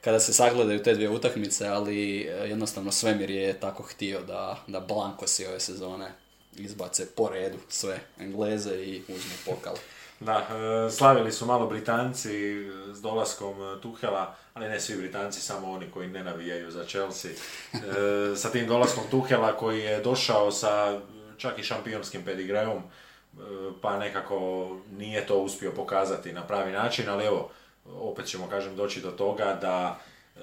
kada se sagledaju te dvije utakmice, ali e, jednostavno Svemir je tako htio da, da Blankosi ove sezone izbace po redu sve Engleze i uzmu pokal. Da, e, slavili su malo Britanci s dolaskom Tuhela, ali ne svi Britanci, samo oni koji ne navijaju za Chelsea. E, sa tim dolaskom Tuhela koji je došao sa čak i šampionskim pedigreom, pa nekako nije to uspio pokazati na pravi način, ali evo, opet ćemo kažem doći do toga da e,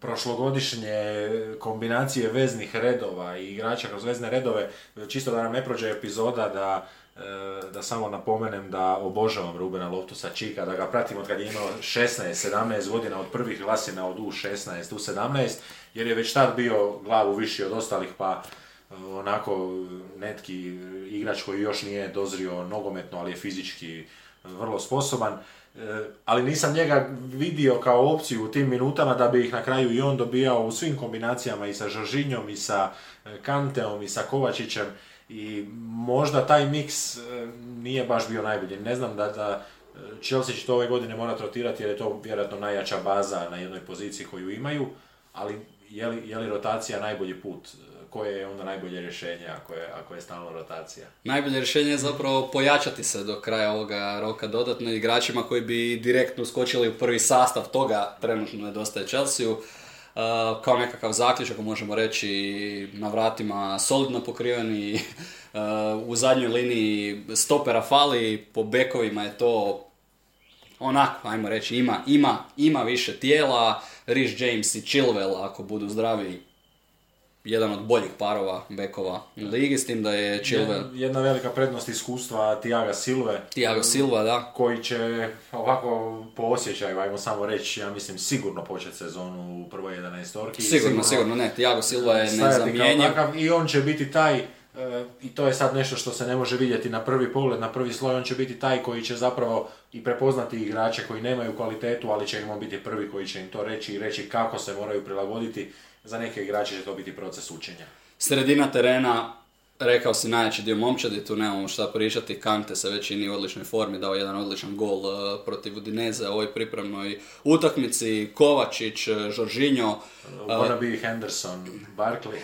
prošlogodišnje kombinacije veznih redova i igrača kroz vezne redove, čisto da nam ne prođe epizoda da e, da samo napomenem da obožavam Rubena Loftusa Čika, da ga pratim od kad je imao 16-17 godina od prvih glasina od U16, U17, jer je već tad bio glavu viši od ostalih, pa e, onako netki igrač koji još nije dozrio nogometno, ali je fizički vrlo sposoban. E, ali nisam njega vidio kao opciju u tim minutama da bi ih na kraju i on dobijao u svim kombinacijama i sa Žoržinjom i sa e, Kanteom i sa Kovačićem i možda taj miks e, nije baš bio najbolji. Ne znam da, da Chelsea će to ove godine mora rotirati jer je to vjerojatno najjača baza na jednoj poziciji koju imaju, ali je li, je li rotacija najbolji put koje je onda najbolje rješenje ako je, ako je stalno rotacija? Najbolje rješenje je zapravo pojačati se do kraja ovoga roka dodatno igračima koji bi direktno skočili u prvi sastav toga trenutno nedostaje Chelsea-u. Uh, kao nekakav zaključak možemo reći na vratima solidno pokriveni uh, u zadnjoj liniji stopera fali, po bekovima je to onako, ajmo reći, ima, ima, ima više tijela, Rich James i Chilwell ako budu zdravi jedan od boljih parova bekova u ligi, s tim da je Chilwell... Jedna velika prednost iskustva Tiaga Silve. Tiago Silva, da. Koji će ovako po osjećaju, ajmo samo reći, ja mislim sigurno početi sezonu u prvoj 11 orki. Sigurno, sigurno, ne, Tiago Silva je nezamijenjen. I on će biti taj, e, i to je sad nešto što se ne može vidjeti na prvi pogled, na prvi sloj, on će biti taj koji će zapravo i prepoznati igrače koji nemaju kvalitetu, ali će im biti prvi koji će im to reći i reći kako se moraju prilagoditi za neke igrače će to biti proces učenja. Sredina terena, rekao si najjači dio momčadi, tu nemamo šta pričati, Kante se već čini u odličnoj formi, dao jedan odličan gol uh, protiv Udineze u ovoj pripremnoj utakmici, Kovačić, Žoržinjo. Uh, Wanna be Henderson, Barkley.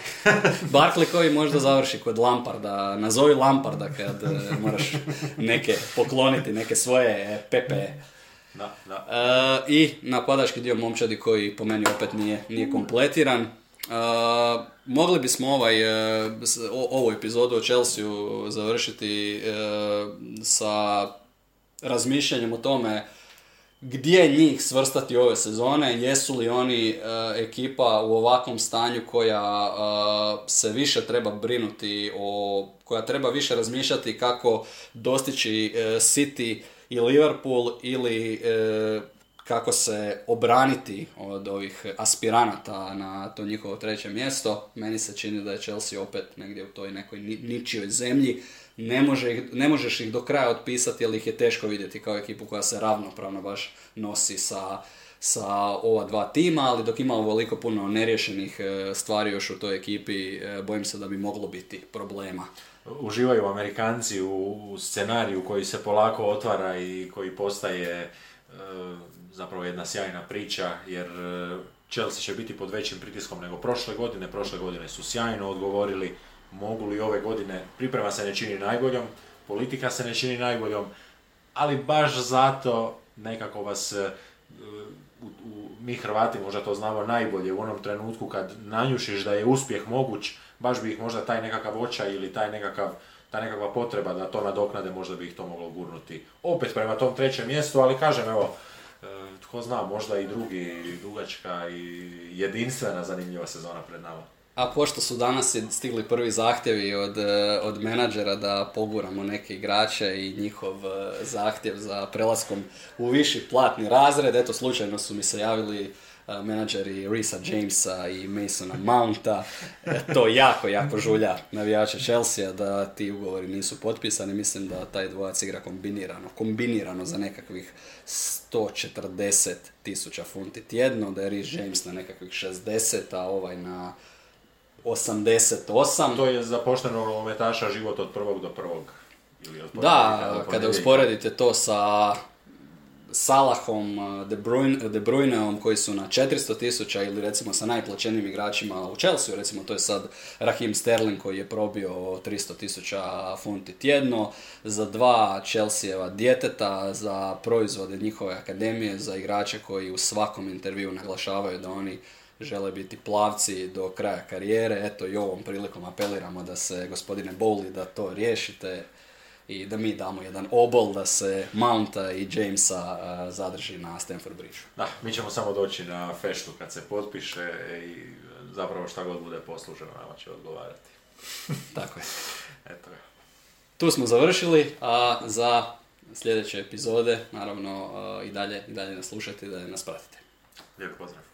Barkley koji možda završi kod Lamparda, nazovi Lamparda kad moraš neke pokloniti, neke svoje Pepe da, da. E, I napadački dio momčadi koji po meni opet nije, nije kompletiran. E, mogli bismo ovaj, e, ovu epizodu o Chelsea završiti sa razmišljanjem o tome gdje njih svrstati ove sezone, jesu li oni ekipa u ovakvom stanju koja se više treba brinuti o, koja treba više razmišljati kako dostići City i Liverpool ili e, kako se obraniti od ovih aspiranata na to njihovo treće mjesto. Meni se čini da je Chelsea opet negdje u toj nekoj ničijoj zemlji. Ne, može ne možeš ih do kraja otpisati jer ih je teško vidjeti kao ekipu koja se ravnopravno baš nosi sa, sa ova dva tima, ali dok ima ovoliko puno neriješenih e, stvari još u toj ekipi, e, bojim se da bi moglo biti problema uživaju Amerikanci u scenariju koji se polako otvara i koji postaje e, zapravo jedna sjajna priča jer e, Chelsea će biti pod većim pritiskom nego prošle godine. Prošle godine su sjajno odgovorili, mogu li ove godine, priprema se ne čini najboljom, politika se ne čini najboljom, ali baš zato nekako vas e, mi Hrvati možda to znamo najbolje u onom trenutku kad nanjušiš da je uspjeh moguć, baš bi ih možda taj nekakav očaj ili taj nekakav, ta nekakva potreba da to nadoknade, možda bi ih to moglo gurnuti opet prema tom trećem mjestu, ali kažem evo, e, tko zna, možda i drugi, dugačka i jedinstvena zanimljiva sezona pred nama. A pošto su danas stigli prvi zahtjevi od, e, od menadžera da poguramo neke igrače i njihov e, zahtjev za prelaskom u viši platni razred, eto slučajno su mi se javili menadžeri Risa Jamesa i Masona Mounta. E, to jako, jako žulja navijača Chelsea da ti ugovori nisu potpisani. Mislim da taj dvojac igra kombinirano. Kombinirano za nekakvih 140 tisuća funti tjedno, da je Rhys James na nekakvih 60, a ovaj na 88. To je za poštenog lometaša život od prvog do prvog. Ili od da, kada usporedite to sa Salahom, De, Bruyne, De Bruyneom koji su na 400 tisuća ili recimo sa najplaćenijim igračima u Chelsea, recimo to je sad Raheem Sterling koji je probio 300 tisuća funti tjedno, za dva Chelseava djeteta, za proizvode njihove akademije, za igrače koji u svakom intervju naglašavaju da oni žele biti plavci do kraja karijere. Eto i ovom prilikom apeliramo da se gospodine Bowley da to riješite i da mi damo jedan obol da se Mounta i Jamesa zadrži na Stanford Bridge. Da, mi ćemo samo doći na feštu kad se potpiše i zapravo šta god bude posluženo nama će odgovarati. Tako je. Eto je. Tu smo završili, a za sljedeće epizode naravno i dalje, i dalje nas slušajte i da nas pratite. Lijep pozdrav.